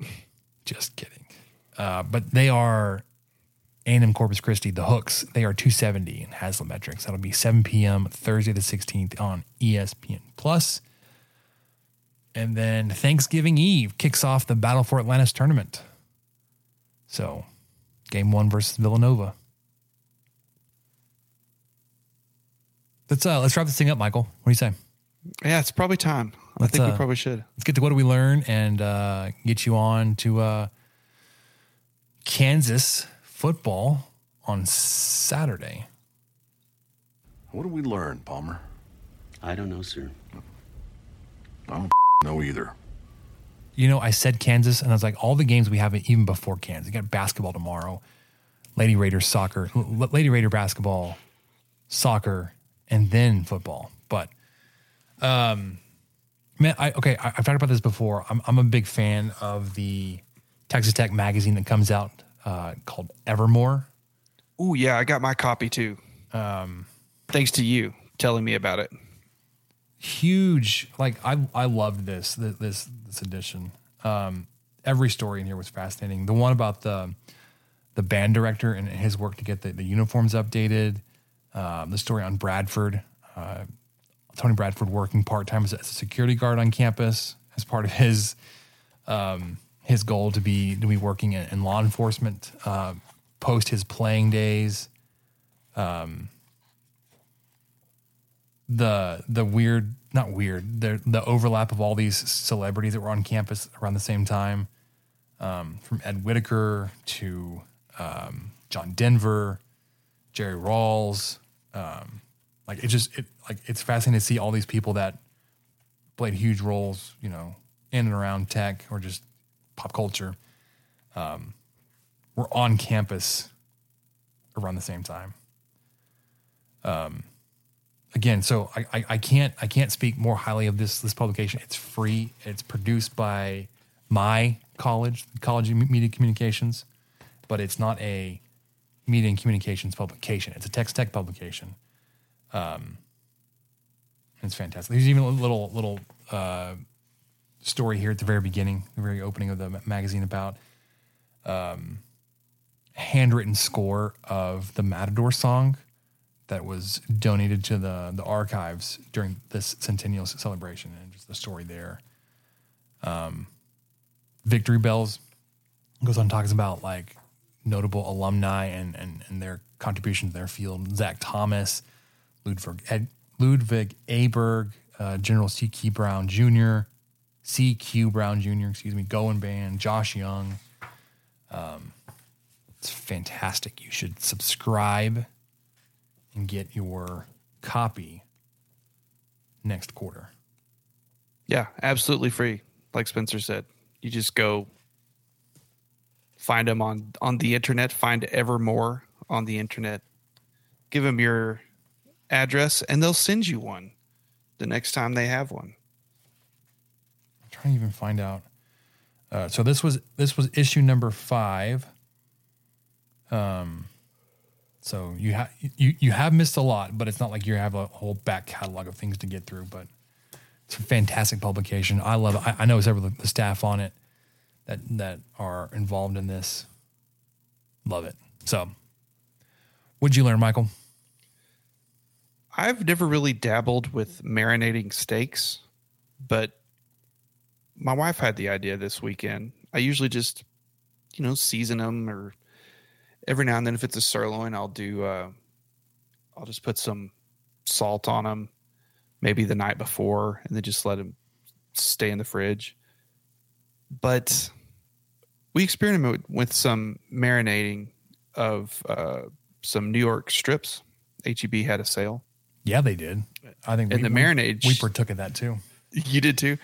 Just kidding. Uh, but they are A&M Corpus Christi, the Hooks. They are 270 in Haslametrics. That'll be 7 p.m. Thursday the 16th on ESPN Plus. And then Thanksgiving Eve kicks off the Battle for Atlantis tournament. So, game one versus Villanova. Let's uh, let's wrap this thing up, Michael. What do you say? Yeah, it's probably time. I Let's, think uh, we probably should. Let's get to what do we learn and uh, get you on to uh, Kansas football on Saturday. What did we learn, Palmer? I don't know, sir. I don't know either. You know, I said Kansas, and I was like, all the games we have even before Kansas. We got basketball tomorrow, Lady Raiders soccer, L- Lady Raider basketball, soccer, and then football. But, um, man, I okay, I, I've talked about this before. I'm I'm a big fan of the Texas Tech magazine that comes out uh, called Evermore. Oh yeah, I got my copy too. Um, thanks to you telling me about it. huge like i i loved this this this edition um every story in here was fascinating the one about the the band director and his work to get the, the uniforms updated um the story on bradford uh tony bradford working part-time as a, as a security guard on campus as part of his um his goal to be to be working in, in law enforcement uh post his playing days the the weird not weird the the overlap of all these celebrities that were on campus around the same time um, from Ed Whitacre to um, John Denver, Jerry Rawls. Um, like it just it like it's fascinating to see all these people that played huge roles, you know, in and around tech or just pop culture. Um, were on campus around the same time again, so I, I, I can't I can't speak more highly of this this publication. It's free. It's produced by my college, College of Media Communications, but it's not a media and communications publication. It's a text tech publication. Um, it's fantastic. There's even a little little uh, story here at the very beginning, the very opening of the magazine about um, handwritten score of the Matador song that was donated to the the archives during this centennial celebration and just the story there. Um, Victory Bells goes on and talks about like notable alumni and and, and their contribution to their field. Zach Thomas, Ludwig Ed, Ludvig Åberg, uh, General C. Q. Brown Jr., C. Q. Brown Jr. Excuse me, Goin' Band, Josh Young. Um, it's fantastic. You should subscribe and get your copy next quarter. Yeah, absolutely free. Like Spencer said, you just go find them on on the internet. Find Evermore on the internet. Give them your address, and they'll send you one the next time they have one. Trying to even find out. Uh, so this was this was issue number five. Um, so you have you you have missed a lot, but it's not like you have a whole back catalog of things to get through. But it's a fantastic publication. I love it. I, I know several of the staff on it that that are involved in this. Love it. So, what'd you learn, Michael? I've never really dabbled with marinating steaks, but my wife had the idea this weekend. I usually just you know, season them or every now and then if it's a sirloin, I'll do uh I'll just put some salt on them maybe the night before and then just let them stay in the fridge. But we experimented with some marinating of uh, some New York strips. HEB had a sale. Yeah, they did. I think And the marinade we partook in that too. You did too.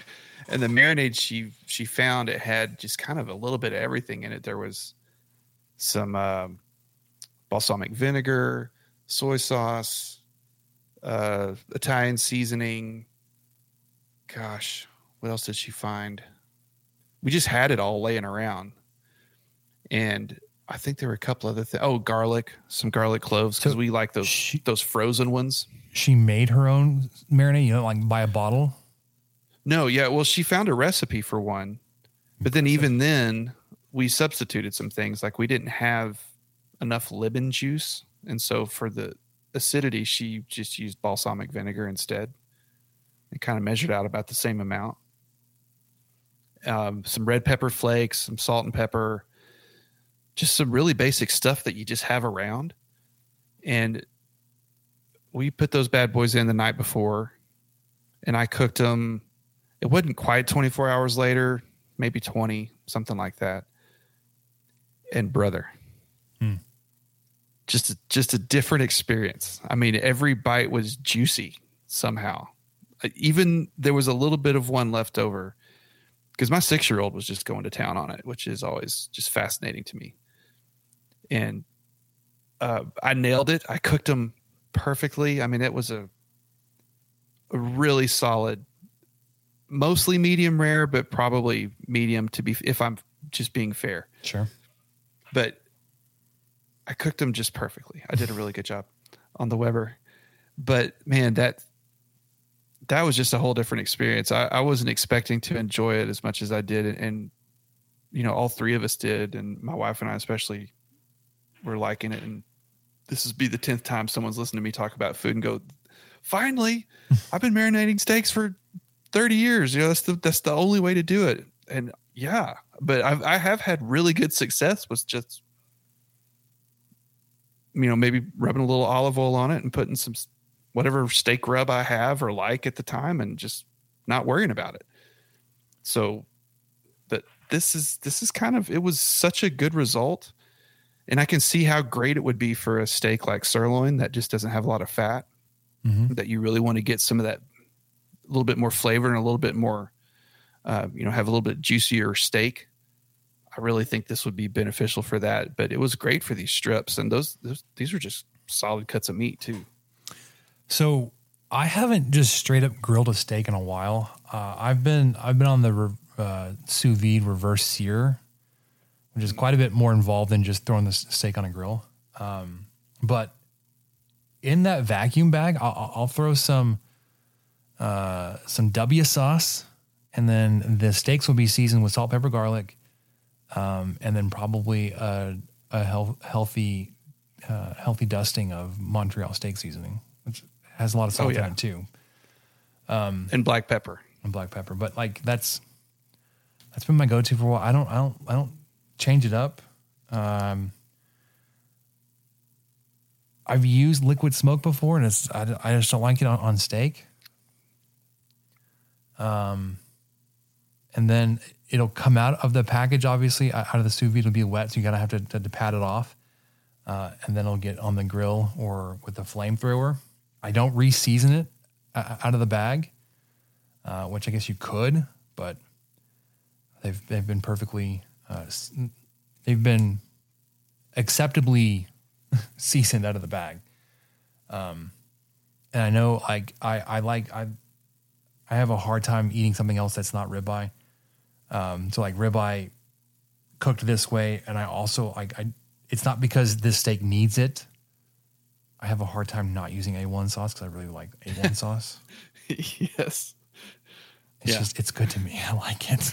And the marinade she she found it had just kind of a little bit of everything in it. There was some um, balsamic vinegar, soy sauce, uh, Italian seasoning. Gosh, what else did she find? We just had it all laying around, and I think there were a couple other things. Oh, garlic, some garlic cloves because So we like those she- those frozen ones. She made her own marinade. You know, like buy a bottle. No, yeah. Well, she found a recipe for one, but then even then, we substituted some things. Like we didn't have enough lemon juice, and so for the acidity, she just used balsamic vinegar instead. It kind of measured out about the same amount. Um, some red pepper flakes, some salt and pepper, just some really basic stuff that you just have around. And we put those bad boys in the night before, and I cooked them it wasn't quite 24 hours later maybe 20 something like that. And brother. Hmm. just a, just a different experience. I mean every bite was juicy somehow. Uh, even there was a little bit of one left over because my six year old was just going to town on it which is always just fascinating to me. And uh, i nailed it. I cooked them perfectly. I mean it was a a really solid mostly medium rare, but probably medium to be if I'm just being fair. Sure. But I cooked them just perfectly. I did a really good job on the Weber. But man, that that was just a whole different experience. I, I wasn't expecting to enjoy it as much as I did, and, and you know, all three of us did, and my wife and I especially were liking it. And this is be the tenth time someone's listened to me talk about food and go, finally, I've been marinating steaks for 30 years. You know, that's the that's the only way to do it. And yeah, but I've I have had really good success with just you know, maybe rubbing a little olive oil on it and putting some whatever steak rub I have or like at the time and just not worrying about it. So that this is this is kind of it was such a good result. And I can see how great it would be for a steak like sirloin that just doesn't have a lot of fat Mhm. that you really want to get some of that a little bit more flavor and a little bit more uh, you know have a little bit juicier steak i really think this would be beneficial for that but it was great for these strips and those, those these are just solid cuts of meat too So I haven't just straight up grilled a steak in a while. Uh, I've been I've been on the re- uh, sous vide reverse sear, which is quite a bit more involved than just throwing the steak on a grill. Um, but in that vacuum bag, I'll, I'll throw some uh, some W sauce, and then the steaks will be seasoned with salt, pepper, garlic, um, and then probably a, a health, healthy uh, healthy dusting of Montreal steak seasoning, which has a lot of salt yeah. in it too, Um, and black pepper and black pepper. But like that's that's been my go-to for a while. I don't I don't I don't change it up. Um, I've used liquid smoke before, and it's I, I just don't like it on, on steak. Um, and then it'll come out of the package. Obviously, out of the sous vide, it'll be wet, so you gotta have to, to, to pat it off. Uh, and then it'll get on the grill or with the flamethrower. I don't re-season it out of the bag, uh, which I guess you could, but they've they've been perfectly uh, they've been acceptably seasoned out of the bag. Um, and I know like I I like I I have a hard time eating something else that's not ribeye. Um, so like ribeye cooked this way, and I also like I. It's not because this steak needs it. I have a hard time not using A1 sauce because I really like A1 sauce. yes It's Yeah. just it's good to me. I like it.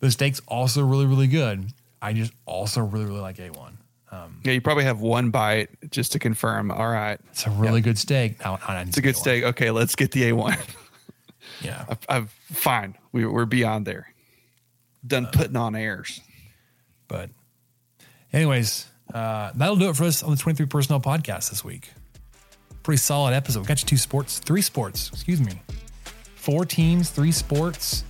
the steak's also really really good. I just also really really like A1. yeah you probably have one bite just to confirm all right It's a really good steak. Now, I it's a good steak okay let's get the a1 Yeah. I've, I've fine we, we're beyond there done putting on airs But, anyways, uh, that'll do it for us on the 23 Personnel podcast this week. Pretty solid episode. We got you two sports, three sports, excuse me. Four teams, three sports.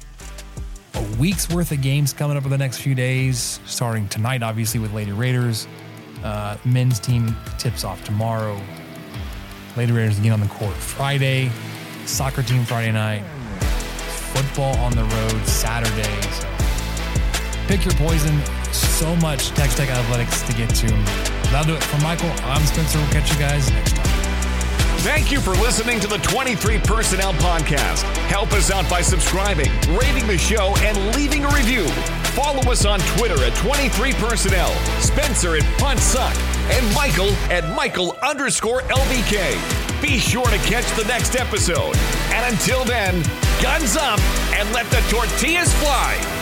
A week's worth of games coming up in the next few days, starting tonight, obviously, with Lady Raiders. Uh, men's team tips off tomorrow. Lady Raiders again on the court Friday. Soccer team Friday night. Football on the road Saturday. Pick your poison. So much Texas Tech athletics to get to. That'll do it for Michael. I'm Spencer. We'll catch you guys next time. Thank you for listening to the 23 Personnel Podcast. Help us out by subscribing, rating the show, and leaving a review. Follow us on Twitter at 23 Personnel, Spencer at Punt Suck, and Michael at Michael underscore LBK. Be sure to catch the next episode. And until then, guns up and let the tortillas fly.